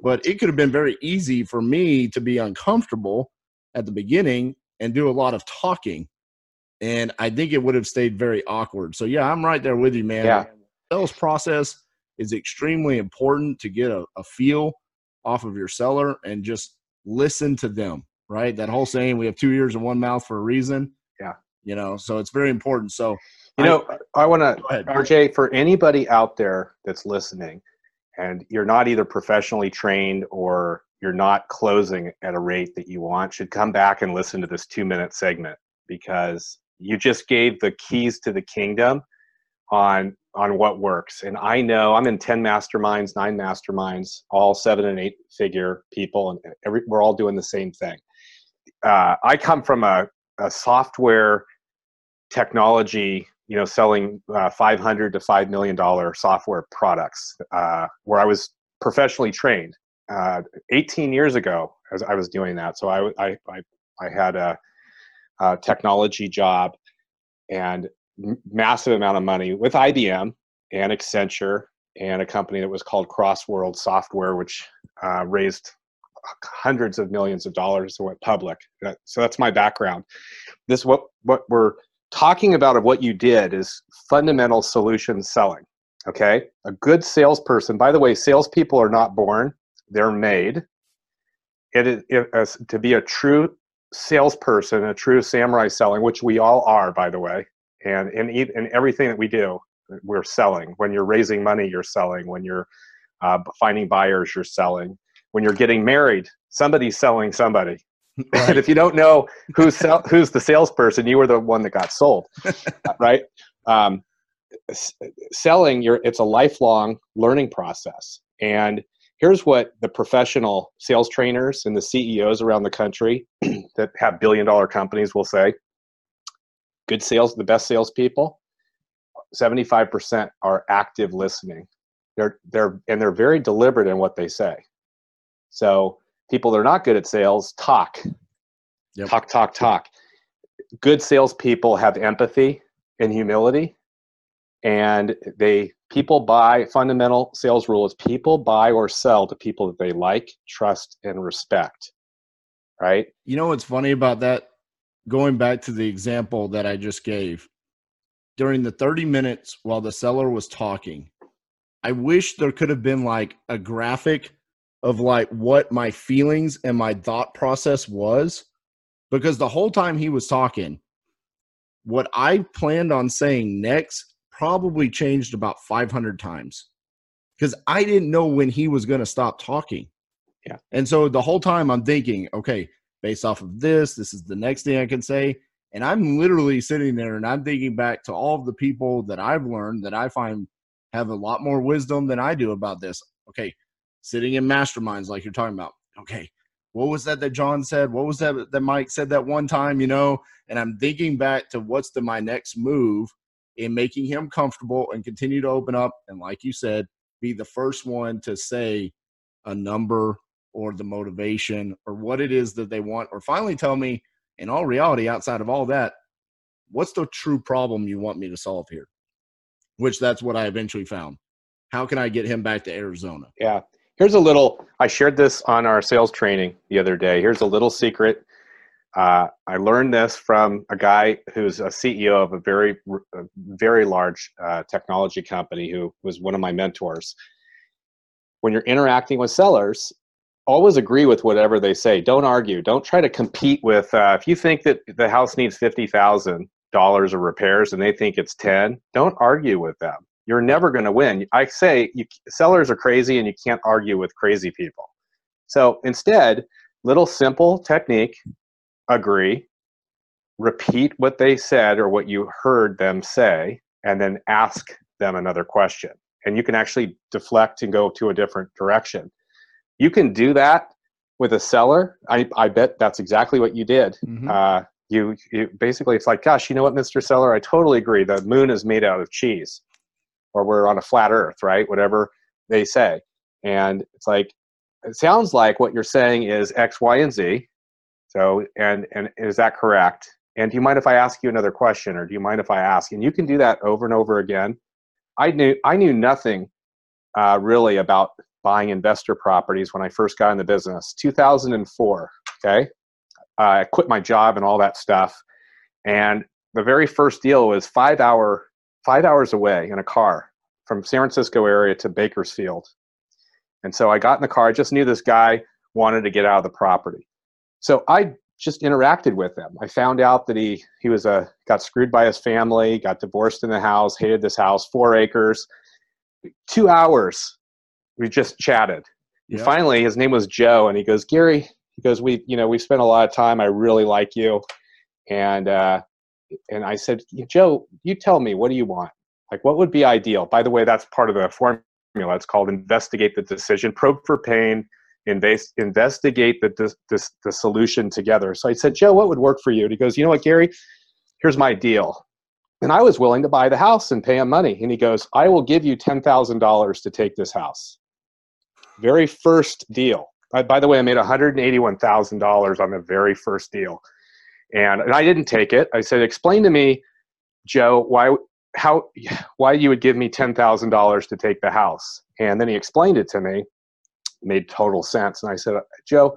But it could have been very easy for me to be uncomfortable at the beginning and do a lot of talking and I think it would have stayed very awkward. So yeah, I'm right there with you, man. Yeah. The sales process is extremely important to get a, a feel off of your seller and just listen to them. Right, that whole saying, "We have two ears and one mouth for a reason." Yeah, you know, so it's very important. So you know, I, I want to, RJ, for anybody out there that's listening, and you're not either professionally trained or you're not closing at a rate that you want, should come back and listen to this two minute segment because you just gave the keys to the kingdom on on what works. And i know i'm in 10 masterminds 9 masterminds all seven and eight figure people and every, we're all doing the same thing. Uh, i come from a, a, software technology you know selling uh, 500 to 5 million dollar software products uh, where i was professionally trained uh, 18 years ago as i was doing that so i i i, I had a uh, technology job and massive amount of money with IBM and Accenture and a company that was called Crossworld Software, which uh, raised hundreds of millions of dollars and went public. So that's my background. This what what we're talking about of what you did is fundamental solution selling. Okay, a good salesperson. By the way, salespeople are not born; they're made. it is it, as, to be a true salesperson, a true samurai selling, which we all are, by the way, and in in everything that we do, we're selling. When you're raising money, you're selling. When you're uh, finding buyers, you're selling. When you're getting married, somebody's selling somebody. Right. and if you don't know who's sell, who's the salesperson, you were the one that got sold, right? Um, selling, you're, it's a lifelong learning process, and here's what the professional sales trainers and the CEOs around the country that have billion dollar companies will say good sales, the best salespeople, 75% are active listening. They're, they're, and they're very deliberate in what they say. So people that are not good at sales talk, yep. talk, talk, talk. Good salespeople have empathy and humility and they people buy fundamental sales rule is people buy or sell to people that they like trust and respect right? You know what's funny about that? Going back to the example that i just gave during the 30 minutes while the seller was talking i wish there could have been like a graphic of like what my feelings and my thought process was because the whole time he was talking what i planned on saying next probably changed about 500 times because I didn't know when he was going to stop talking. Yeah. And so the whole time I'm thinking, okay, based off of this, this is the next thing I can say. And I'm literally sitting there and I'm thinking back to all of the people that I've learned that I find have a lot more wisdom than I do about this. Okay, sitting in masterminds like you're talking about. Okay, what was that that John said? What was that that Mike said that one time, you know? And I'm thinking back to what's the my next move in making him comfortable and continue to open up. And like you said, be the first one to say a number or the motivation or what it is that they want, or finally tell me, in all reality, outside of all that, what's the true problem you want me to solve here? Which that's what I eventually found. How can I get him back to Arizona? Yeah. Here's a little, I shared this on our sales training the other day. Here's a little secret uh, I learned this from a guy who's a CEO of a very, a very large uh, technology company who was one of my mentors. When you're interacting with sellers, always agree with whatever they say. Don't argue. Don't try to compete with. Uh, if you think that the house needs fifty thousand dollars of repairs and they think it's ten, don't argue with them. You're never going to win. I say you, sellers are crazy, and you can't argue with crazy people. So instead, little simple technique agree, repeat what they said or what you heard them say, and then ask them another question. And you can actually deflect and go to a different direction. You can do that with a seller. I, I bet that's exactly what you did. Mm-hmm. Uh, you, you basically, it's like, gosh, you know what, Mr. Seller, I totally agree. The moon is made out of cheese, or we're on a flat Earth, right? Whatever they say. And it's like, it sounds like what you're saying is X, Y, and Z. So, and and is that correct? And do you mind if I ask you another question, or do you mind if I ask? And you can do that over and over again. I knew I knew nothing uh, really about buying investor properties when I first got in the business. 2004. Okay, uh, I quit my job and all that stuff, and the very first deal was five hour five hours away in a car from San Francisco area to Bakersfield. And so I got in the car. I just knew this guy wanted to get out of the property. So I just interacted with him. I found out that he he was a got screwed by his family, got divorced in the house, hated this house, four acres. Two hours, we just chatted. And finally, his name was Joe, and he goes, Gary, he goes, we you know we spent a lot of time. I really like you, and uh, and I said, Joe, you tell me, what do you want? Like, what would be ideal? By the way, that's part of the formula. It's called investigate the decision, probe for pain, invest, investigate the, the, the, solution together. So I said, Joe, what would work for you? And he goes, you know what, Gary, here's my deal. And I was willing to buy the house and pay him money. And he goes, I will give you $10,000 to take this house. Very first deal. I, by the way, I made $181,000 on the very first deal. And, and I didn't take it. I said, explain to me, Joe, why, how, why you would give me $10,000 to take the house. And then he explained it to me made total sense. And I said, Joe,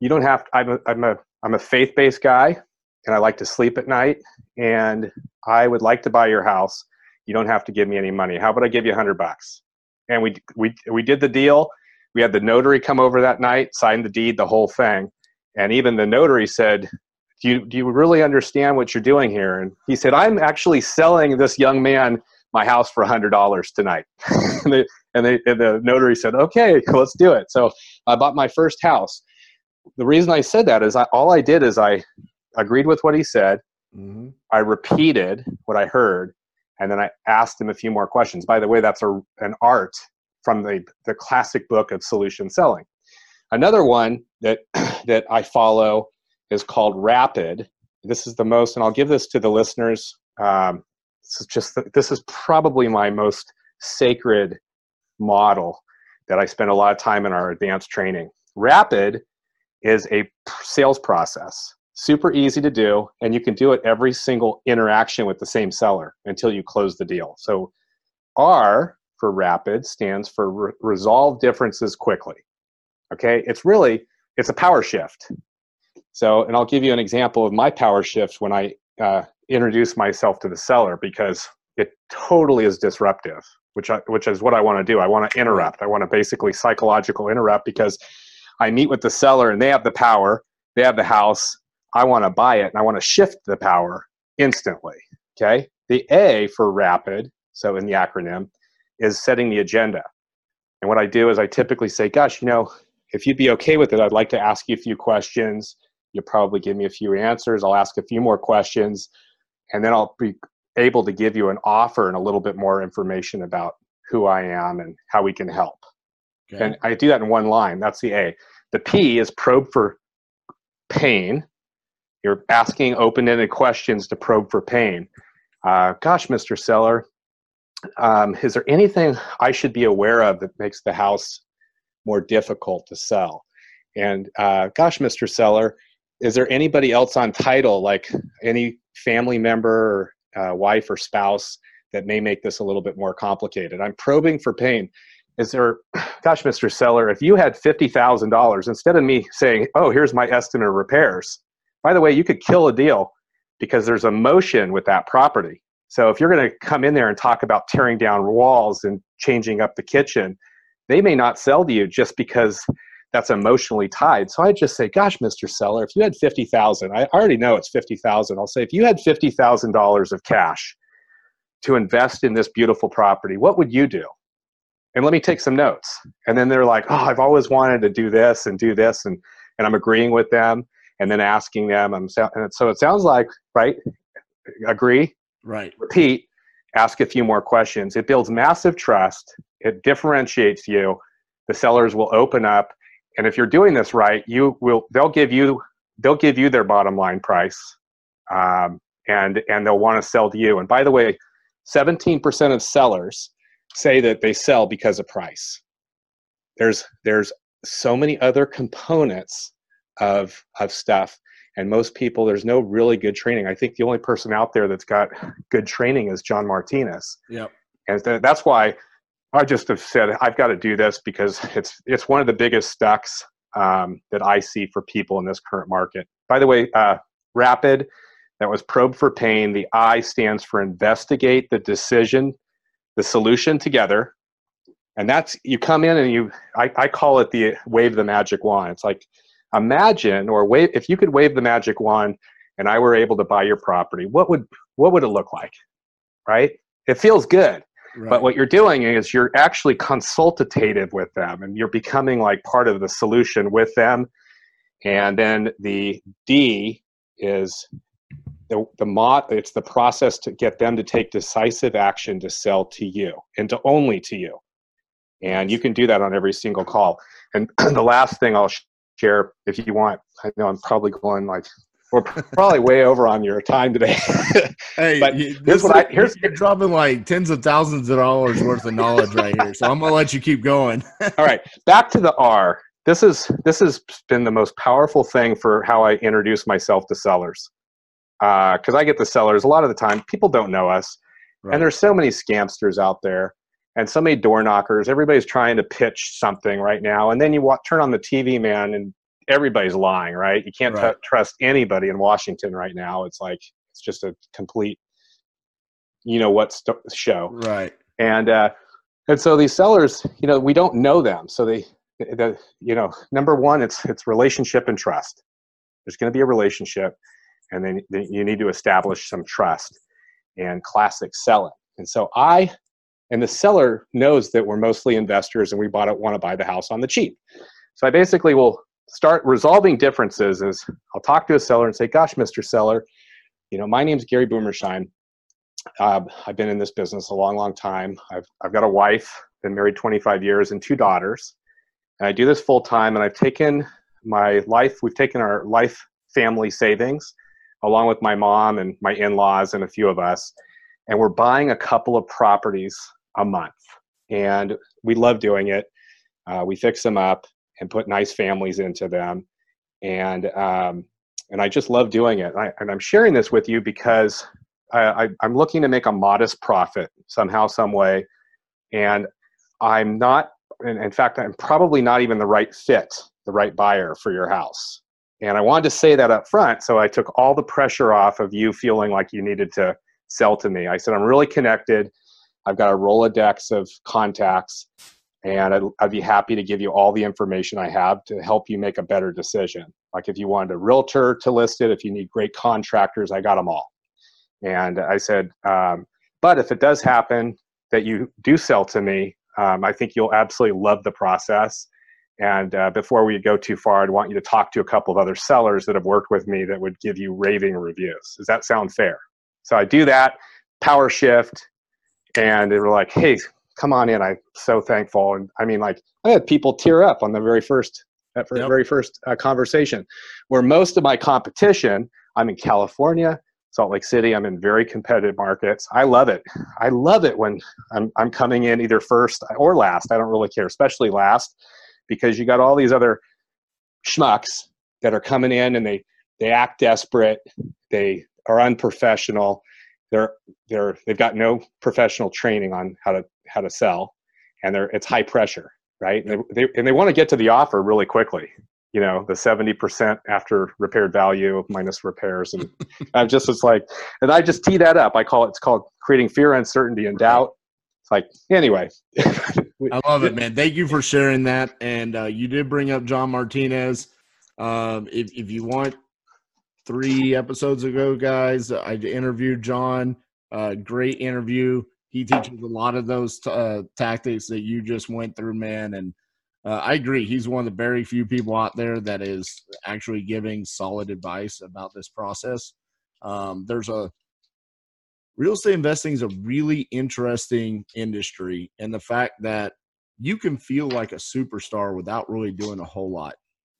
you don't have. To, I'm a I'm a I'm a faith based guy, and I like to sleep at night. And I would like to buy your house. You don't have to give me any money. How about I give you a hundred bucks? And we we we did the deal. we had the notary come over that night, sign the deed, the whole thing. And even the notary said, do you, do you really understand what you're doing here? And he said, I'm actually selling this young man my house for $100 tonight. and, they, and, they, and the notary said, okay, let's do it. So I bought my first house. The reason I said that is I, all I did is I agreed with what he said. Mm-hmm. I repeated what I heard, and then I asked him a few more questions. By the way, that's a, an art from the, the classic book of solution selling. Another one that, that I follow is called Rapid. This is the most, and I'll give this to the listeners. Um, this is just this is probably my most sacred model that I spend a lot of time in our advanced training. Rapid is a sales process, super easy to do, and you can do it every single interaction with the same seller until you close the deal. So R for rapid stands for re- resolve differences quickly. Okay, it's really it's a power shift. So, and I'll give you an example of my power shift when I uh, introduce myself to the seller because it totally is disruptive, which I, which is what I want to do. I want to interrupt. I want to basically psychological interrupt because I meet with the seller and they have the power, they have the house. I want to buy it and I want to shift the power instantly. Okay. The A for rapid, so in the acronym, is setting the agenda. And what I do is I typically say, gosh, you know, if you'd be okay with it, I'd like to ask you a few questions. You'll probably give me a few answers. I'll ask a few more questions, and then I'll be able to give you an offer and a little bit more information about who I am and how we can help. Okay. And I do that in one line. That's the A. The P is probe for pain. You're asking open ended questions to probe for pain. Uh, gosh, Mr. Seller, um, is there anything I should be aware of that makes the house more difficult to sell? And uh, gosh, Mr. Seller, is there anybody else on title, like any family member, or, uh, wife, or spouse, that may make this a little bit more complicated? I'm probing for pain. Is there, gosh, Mr. Seller, if you had $50,000, instead of me saying, oh, here's my estimate of repairs, by the way, you could kill a deal because there's emotion with that property. So if you're going to come in there and talk about tearing down walls and changing up the kitchen, they may not sell to you just because that's emotionally tied. So I just say, gosh, Mr. Seller, if you had 50,000, I already know it's 50,000. I'll say, if you had $50,000 of cash to invest in this beautiful property, what would you do? And let me take some notes. And then they're like, oh, I've always wanted to do this and do this. And, and I'm agreeing with them and then asking them. I'm, and so it sounds like, right? Agree, Right. Repeat, ask a few more questions. It builds massive trust. It differentiates you. The sellers will open up. And if you're doing this right, you will they'll give you they'll give you their bottom line price. Um, and and they'll want to sell to you. And by the way, 17% of sellers say that they sell because of price. There's there's so many other components of of stuff and most people there's no really good training i think the only person out there that's got good training is john martinez yep and th- that's why i just have said i've got to do this because it's it's one of the biggest stucks um, that i see for people in this current market by the way uh, rapid that was probe for pain the i stands for investigate the decision the solution together and that's you come in and you I, I call it the wave the magic wand it's like imagine or wave if you could wave the magic wand and I were able to buy your property, what would what would it look like? Right? It feels good. Right. But what you're doing is you're actually consultative with them and you're becoming like part of the solution with them. And then the D is the, the mod it's the process to get them to take decisive action to sell to you and to only to you. And you can do that on every single call. And the last thing I'll share if you want. I know I'm probably going like we're probably way over on your time today. hey, but here's what I here's you're dropping like tens of thousands of dollars worth of knowledge right here. So I'm gonna let you keep going. All right, back to the R. This is this has been the most powerful thing for how I introduce myself to sellers. Because uh, I get the sellers a lot of the time. People don't know us, right. and there's so many scamsters out there and so many door knockers. Everybody's trying to pitch something right now, and then you walk, turn on the TV, man, and everybody's lying, right? You can't right. t- trust anybody in Washington right now. It's like it's just a complete, you know what st- show, right? And uh, and so these sellers, you know, we don't know them, so they the, you know, number one, it's it's relationship and trust. There's going to be a relationship, and then, then you need to establish some trust and classic selling. And so I and the seller knows that we're mostly investors and we bought it want to buy the house on the cheap. So I basically will start resolving differences is I'll talk to a seller and say, gosh, Mr. Seller, you know, my name's Gary Boomershine. Uh, I've been in this business a long, long time. I've, I've got a wife, been married 25 years, and two daughters. And I do this full time, and I've taken my life, we've taken our life family savings along with my mom and my in laws and a few of us. And we're buying a couple of properties a month. And we love doing it. Uh, we fix them up and put nice families into them. And, um, and I just love doing it. And, I, am sharing this with you because I, am looking to make a modest profit somehow, some way. And I'm not, in fact, I'm probably not even the right fit, the right buyer for your house. And I wanted to say that up front. So I took all the pressure off of you feeling like you needed to sell to me. I said, I'm really connected. I've got a Rolodex of contacts, and I'd, I'd, be happy to give you all the information I have to help you make a better decision. Like if you wanted a realtor to list it, if you need great contractors, I got them all. And I said, um, but if it does happen that you do sell to me, um, I think you'll absolutely love the process. And uh, before we go too far, I'd want you to talk to a couple of other sellers that have worked with me that would give you raving reviews. Does that sound fair? So I do that, power shift, and they were like, "Hey, come on in." I'm so thankful, and I mean, like, I had people tear up on the very first that yep. very first uh, conversation. Where most of my competition, I'm in California, Salt Lake City. I'm in very competitive markets. I love it. I love it when I'm I'm coming in either first or last. I don't really care, especially last, because you got all these other schmucks that are coming in and they they act desperate. They are unprofessional they're they're they've got no professional training on how to how to sell and they're it's high pressure right? And they, they and they want to get to the offer really quickly you know the 70% after repaired value minus repairs. And i'm just it's like and i just tee that up. I call it it's called creating fear uncertainty and doubt. It's like anyway. I love it man. Thank you for sharing that. And uh, you did bring up john martinez. Um, if, if you want three episodes ago, guys. I interviewed John. Uh, great interview. He teaches a lot of those t- uh, tactics that you just went through, man. And uh, I agree. He's one of the very few people out there that is actually giving solid advice about this process. Um, there's a real estate investing is a really interesting industry, and the fact that you can feel like a superstar without really doing a whole lot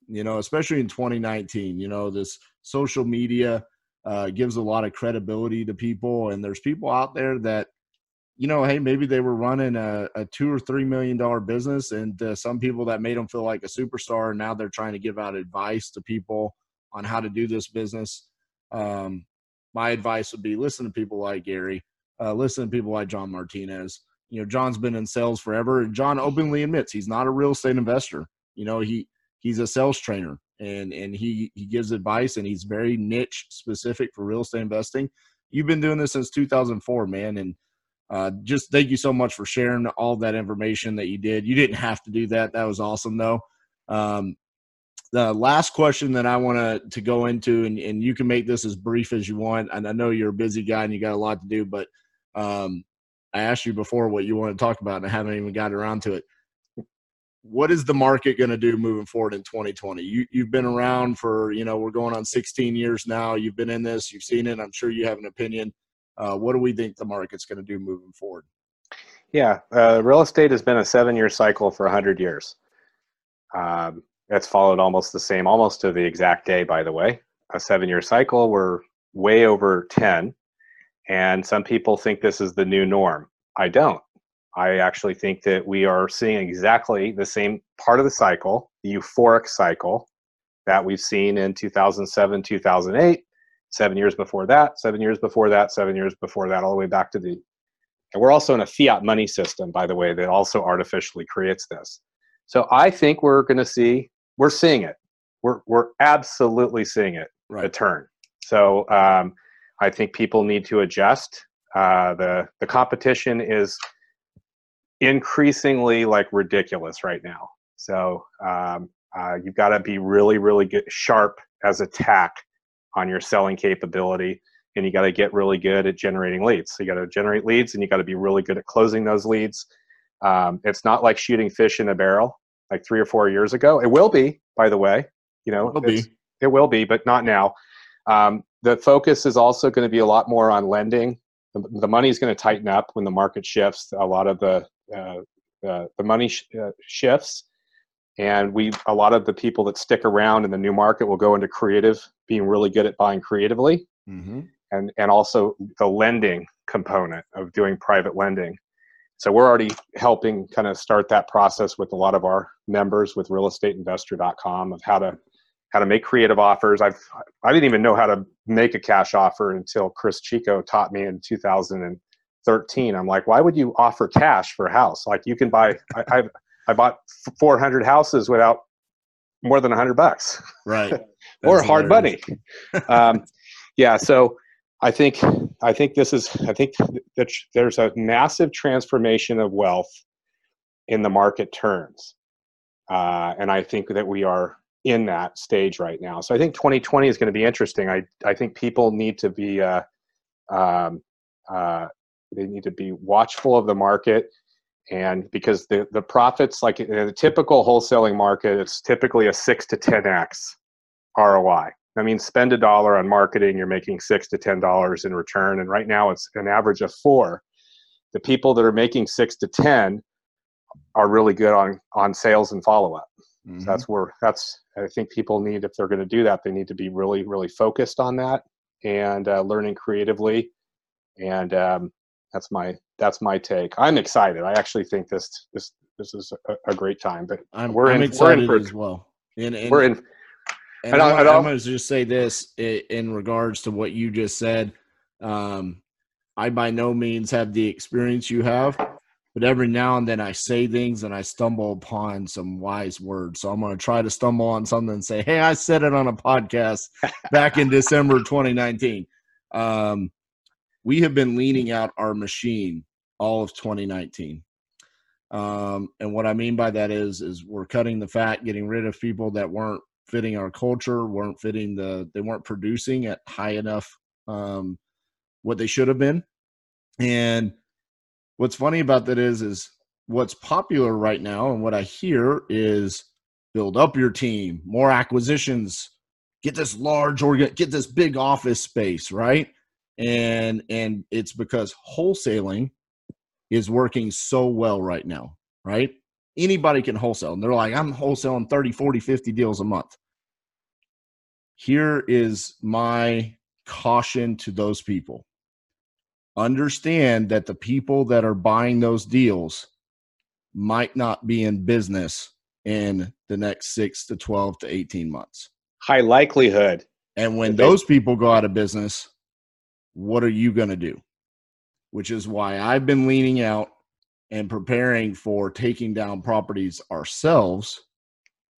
you know, especially in 2019. You know, this social media uh, gives a lot of credibility to people, and there's people out there that, you know, hey, maybe they were running a, a two or three million dollar business, and uh, some people that made them feel like a superstar, and now they're trying to give out advice to people on how to do this business. Um, my advice would be listen to people like Gary, uh, listen to people like John Martinez. You know, John's been in sales forever, and John openly admits he's not a real estate investor. You know, he he's a sales trainer and and he he gives advice and he's very niche specific for real estate investing. You've been doing this since 2004, man, and uh, just thank you so much for sharing all that information that you did. You didn't have to do that. That was awesome, though. Um, the last question that I want to go into, and, and you can make this as brief as you want. And I know you're a busy guy and you got a lot to do, but um, I asked you before what you want to talk about, and I haven't even got around to it what is the market going to do moving forward in 2020 you, you've been around for you know we're going on 16 years now you've been in this you've seen it i'm sure you have an opinion uh, what do we think the market's going to do moving forward? Yeah uh, real estate has been a seven year cycle for 100 years. Um, that's followed almost the same almost to the exact day by the way. A seven year cycle we're way over 10 and some people think this is the new norm. I don't. I actually think that we are seeing exactly the same part of the cycle, the euphoric cycle that we've seen in 2007, 2008, seven years before that, seven years before that, seven years before that, all the way back to the. And we're also in a fiat money system, by the way, that also artificially creates this. So I think we're going to see, we're seeing it. We're, we're absolutely seeing it, right. a turn. So um, I think people need to adjust. Uh, the, the competition is increasingly like ridiculous right now. So um, uh, you've got to be really, really good, sharp as a tack on your selling capability, and you got to get really good at generating leads. So you got to generate leads, and you got to be really good at closing those leads. Um, it's not like shooting fish in a barrel like three or four years ago. It will be, by the way. You know, It will be. it will be, but not now. Um, the focus is also going to be a lot more on lending. The, the money is going to tighten up when the market shifts. A lot of the uh, uh, the money sh- uh, shifts, and we a lot of the people that stick around in the new market will go into creative, being really good at buying creatively, Mm-hmm. and and also the lending component of doing private lending. So we're already helping kind of start that process with a lot of our members with realestateinvestor.com of how to how to make creative offers. I've I didn't even know how to make a cash offer until Chris Chico taught me in 2013. I'm like, why would you offer cash for a house? Like you can buy I I, I bought 400 houses without more than 100 bucks Right. or hard money. um, yeah, so I think I think this is I think that there's a massive transformation of wealth in the market turns, uh, and I think that we are in that stage right now. So I think 2020 is going to be interesting. I I think people need to be uh, um, uh, they need to be watchful of the market. And because the, the profits, like in the typical wholesaling market, it's typically a six to 10x ROI. I mean, spend a dollar on marketing, you're making six to ten dollars in return, and right now it's an average of four. The people that are making six to ten are really good on on sales and follow up. Mhm. So that's where that's I think people need if they're going to do that, they need to be really really focused on that and uh, learning creatively. And um, that's my that's my take. I'm excited. I actually think this this this is a, a great time. But I'm, we're I'm in- we're in excited for- as well. And, and, we're in. And And I'm, I- I'm going to just say this in regards to what you just said. Um, I by no means have the experience you have, but every now and then I say things and I stumble upon some wise words. So I'm going to try to stumble on something and say, "Hey, I said it on a podcast back in December 2019." Um, we have been leaning out our machine all of 2019. Um, and what I mean by that is, is we're cutting the fat, getting rid of people that weren't fitting our culture, weren't fitting the, they weren't producing at high enough, um, what they should have been. And what's funny about that is, is what's popular right now, and what I hear is build up your team, more acquisitions, get this large or get this big office space, right? And and it's because wholesaling is working so well right now, right? Anybody can wholesale. And they're like, I'm wholesaling 30, 40, 50 deals a month. Here is my caution to those people. Understand that the people that are buying those deals might not be in business in the next six to 12 to 18 months. High likelihood. And when those people go out of business, what are you going to do? Which is why I've been leaning out and preparing for taking down properties ourselves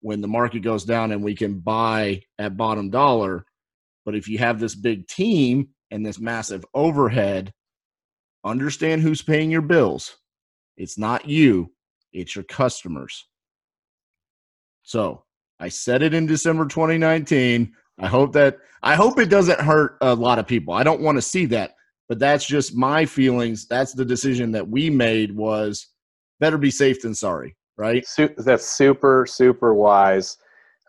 when the market goes down and we can buy at bottom dollar. But if you have this big team and this massive overhead, understand who's paying your bills. It's not you, it's your customers. So I said it in December 2019. I hope that I hope it doesn't hurt a lot of people. I don't want to see that, but that's just my feelings. That's the decision that we made was better be safe than sorry, right? That's super super wise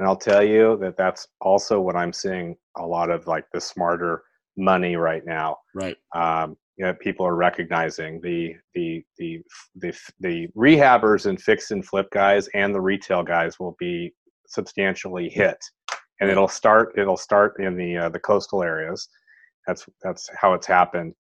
and i'll tell you that that's also what i'm seeing a lot of like the smarter money right now Right. um, you know people are recognizing the the the the, the rehabbers and fix and flip guys and the retail guys will be substantially hit and it'll start it'll start in the uh, the coastal areas. That's that's how it's happened.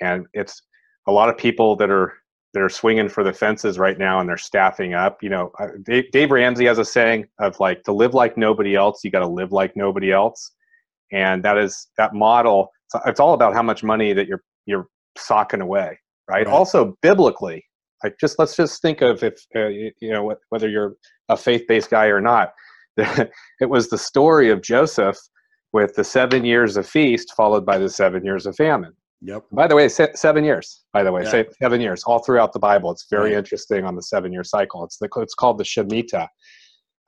And it's a lot of people that are that are swinging for the fences right now and they're staffing up you know uh, dave, dave ramsey has a saying of like to live like nobody else you got to live like nobody else. And that is that model it's all about how much money that you're you're socking away right, Right. also biblically like just let's just think of if uh, you you know whether you're a faith-based guy or not it was the story of joseph with the seven years of feast followed by the seven years of famine Yep. By the way, seven years. By the way, Yeah. seven years all throughout the Bible. It's very Right. interesting on the seven-year cycle. It's the it's called the Shemitah.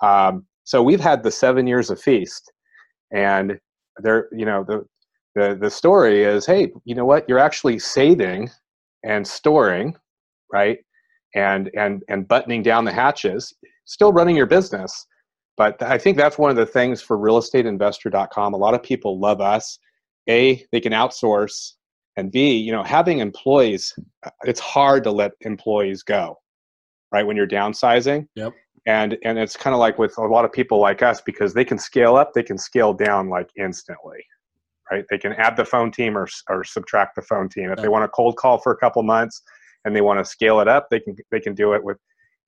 Um, so we've had the seven years of feast, and there, you know, the the the story is, hey, you know what? You're actually saving and storing, right? And and and buttoning down the hatches, still running your business. But I think that's one of the things for realestateinvestor.com. A lot of people love us. A, they can outsource, and B, you know, having employees, uh, it's hard to let employees go, right? When you're downsizing. Yep. And and it's kind of like with a lot of people like us because they can scale up, they can scale down like instantly, right? They can add the phone team or or subtract the phone team. If they want to cold call for a couple months and they want to scale it up, they can they can do it with.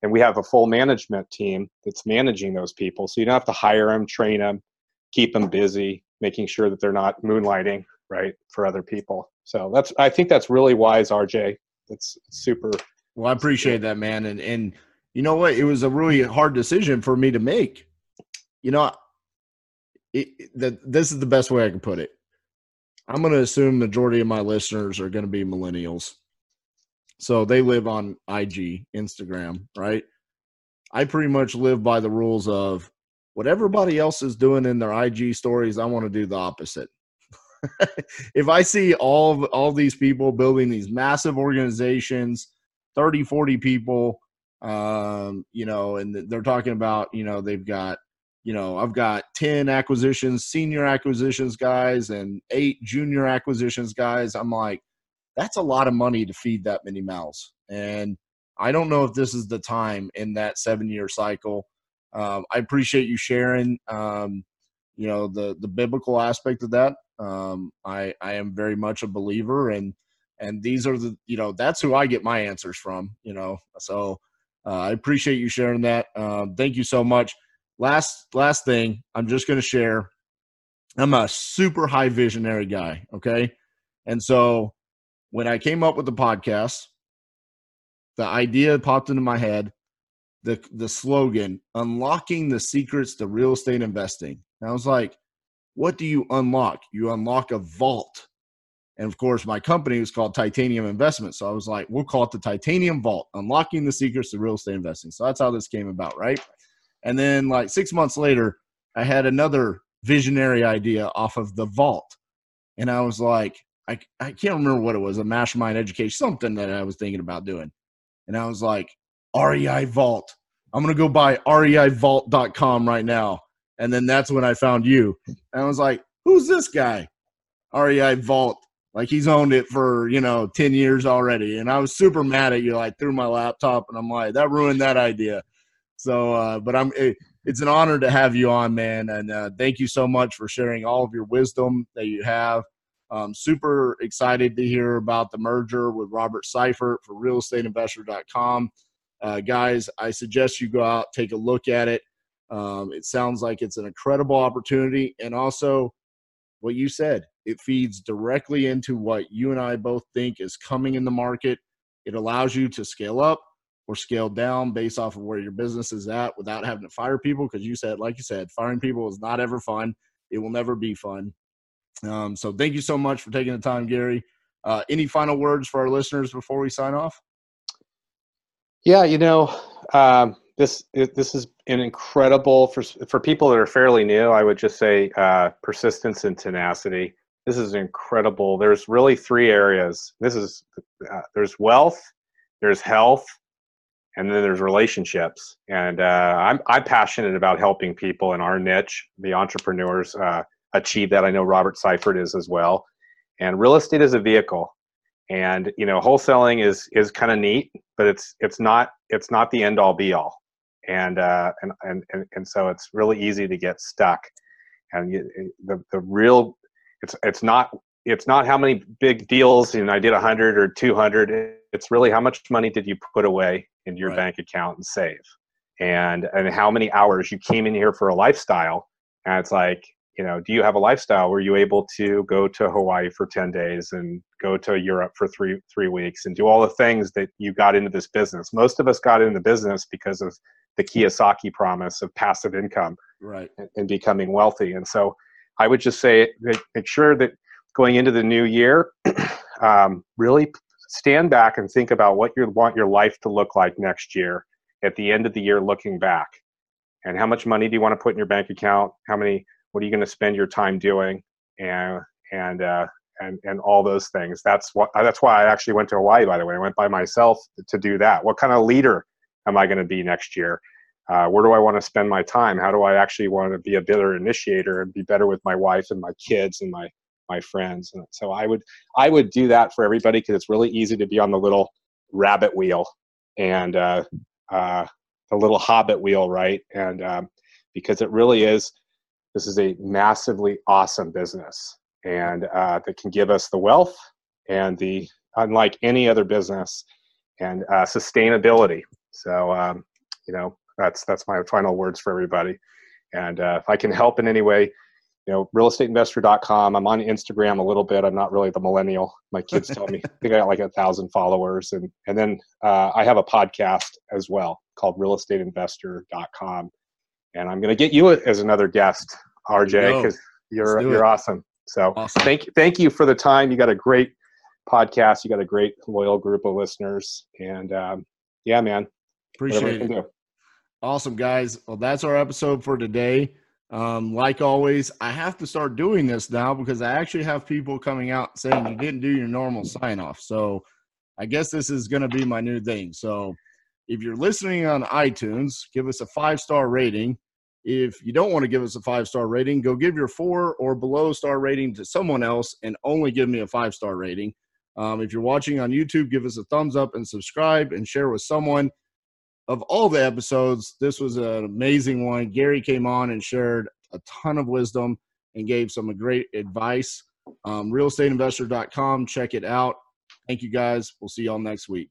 And we have a full management team that's managing those people, so you don't have to hire them, train them, keep them busy, making sure that they're not moonlighting right for other people. So that's I think that's really wise, RJ. That's super. Well, I appreciate that, man. And and you know what? It was a really hard decision for me to make. You know, it, that this is the best way I can put it. I'm going to assume majority of my listeners are going to be millennials. So they live on IG, Instagram, right? I pretty much live by the rules of what everybody else is doing in their IG stories, I want to do the opposite. if I see all of, all these people building these massive organizations, 30, 40 people, um, you know, and they're talking about, you know, they've got, you know, I've got 10 acquisitions, senior acquisitions guys, and eight junior acquisitions guys. I'm like, that's a lot of money to feed that many mouths. And I don't know if this is the time in that seven year cycle. Um, I appreciate you sharing, um, you know, the the biblical aspect of that. Um, I I am very much a believer, and and these are the you know that's who I get my answers from. You know, so uh, I appreciate you sharing that. Um, thank you so much. Last last thing, I'm just going to share. I'm a super high visionary guy. Okay, and so when I came up with the podcast, the idea popped into my head. The the slogan, unlocking the secrets to real estate investing. And I was like, what do you unlock? You unlock a vault. And of course, my company was called Titanium Investments. So I was like, we'll call it the Titanium Vault, unlocking the secrets to real estate investing. So that's how this came about, right? And then, like six months later, I had another visionary idea off of the vault. And I was like, I, I can't remember what it was, a mastermind education, something that I was thinking about doing. And I was like, REI Vault. I'm going to go buy reivault.com right now. And then that's when I found you. And I was like, who's this guy? REI Vault. Like he's owned it for, you know, 10 years already. And I was super mad at you. Like threw my laptop and I'm like, that ruined that idea. So, uh, but I'm, it, it's an honor to have you on, man. And uh, thank you so much for sharing all of your wisdom that you have. Um, super excited to hear about the merger with Robert Seifert for realestateinvestor.com. Uh, guys, I suggest you go out, take a look at it. Um, it sounds like it's an incredible opportunity. And also, what you said, it feeds directly into what you and I both think is coming in the market. It allows you to scale up or scale down based off of where your business is at without having to fire people. Because you said, like you said, firing people is not ever fun. It will never be fun. Um, so thank you so much for taking the time, Gary. Uh, any final words for our listeners before we sign off? Yeah, you know, um, this this is an incredible for for people that are fairly new. I would just say uh, persistence and tenacity. This is incredible. There's really three areas. This is uh, there's wealth, there's health, and then there's relationships. And uh, I'm I'm passionate about helping people in our niche, the entrepreneurs, uh, achieve that. I know Robert Seifert is as well. And real estate is a vehicle and you know wholesaling is is kind of neat but it's it's not it's not the end all be all and uh and and and, and so it's really easy to get stuck and you, the the real it's it's not it's not how many big deals you know i did a 100 or 200 it's really how much money did you put away in your Right. bank account and save and and how many hours you came in here for a lifestyle and it's like you know do you have a lifestyle? Were you able to go to hawaii for 10 days and go to europe for three three weeks and do all the things that you got into this business? Most of us got into business because of the kiyosaki promise of passive income Right. and, and becoming wealthy. And so i would just say make, make sure that going into the new year um, really stand back and think about what you want your life to look like next year at the end of the year looking back. And how much money do you want to put in your bank account? How many what are you going to spend your time doing? And and uh, and and all those things. That's what that's why i actually went to hawaii by the way. I went by myself to do that. What kind of leader am i going to be next year? Uh, where do i want to spend my time? How do i actually want to be a better initiator and be better with my wife and my kids and my my friends? And so i would i would do that for everybody because it's really easy to be on the little rabbit wheel and uh, uh, the little hobbit wheel right? And um, because it really is this is a massively awesome business and uh, that can give us the wealth and the unlike any other business and uh, sustainability so um, you know that's that's my final words for everybody and uh, if i can help in any way you know, realestateinvestor.com. I'm on Instagram a little bit. I'm not really the millennial. My kids tell me I think I got like a thousand followers, and and then uh, I have a podcast as well called realestateinvestor.com, and I'm going to get you as another guest, RJ, because you're you're it. awesome. So awesome. thank thank you for the time. You got a great podcast. You got a great loyal group of listeners, and um, yeah, man, appreciate it. Awesome, guys. Well, that's our episode for today. Um, like always, I have to start doing this now because I actually have people coming out saying you didn't do your normal sign off. So I guess this is going to be my new thing. So if you're listening on iTunes, give us a five star rating. If you don't want to give us a five star rating, go give your four or below star rating to someone else and only give me a five star rating. Um, if you're watching on YouTube, give us a thumbs up and subscribe and share with someone of all the episodes, this was an amazing one. Gary came on and shared a ton of wisdom and gave some great advice. Um, realestateinvestor.com. Check it out. Thank you guys. We'll see y'all next week.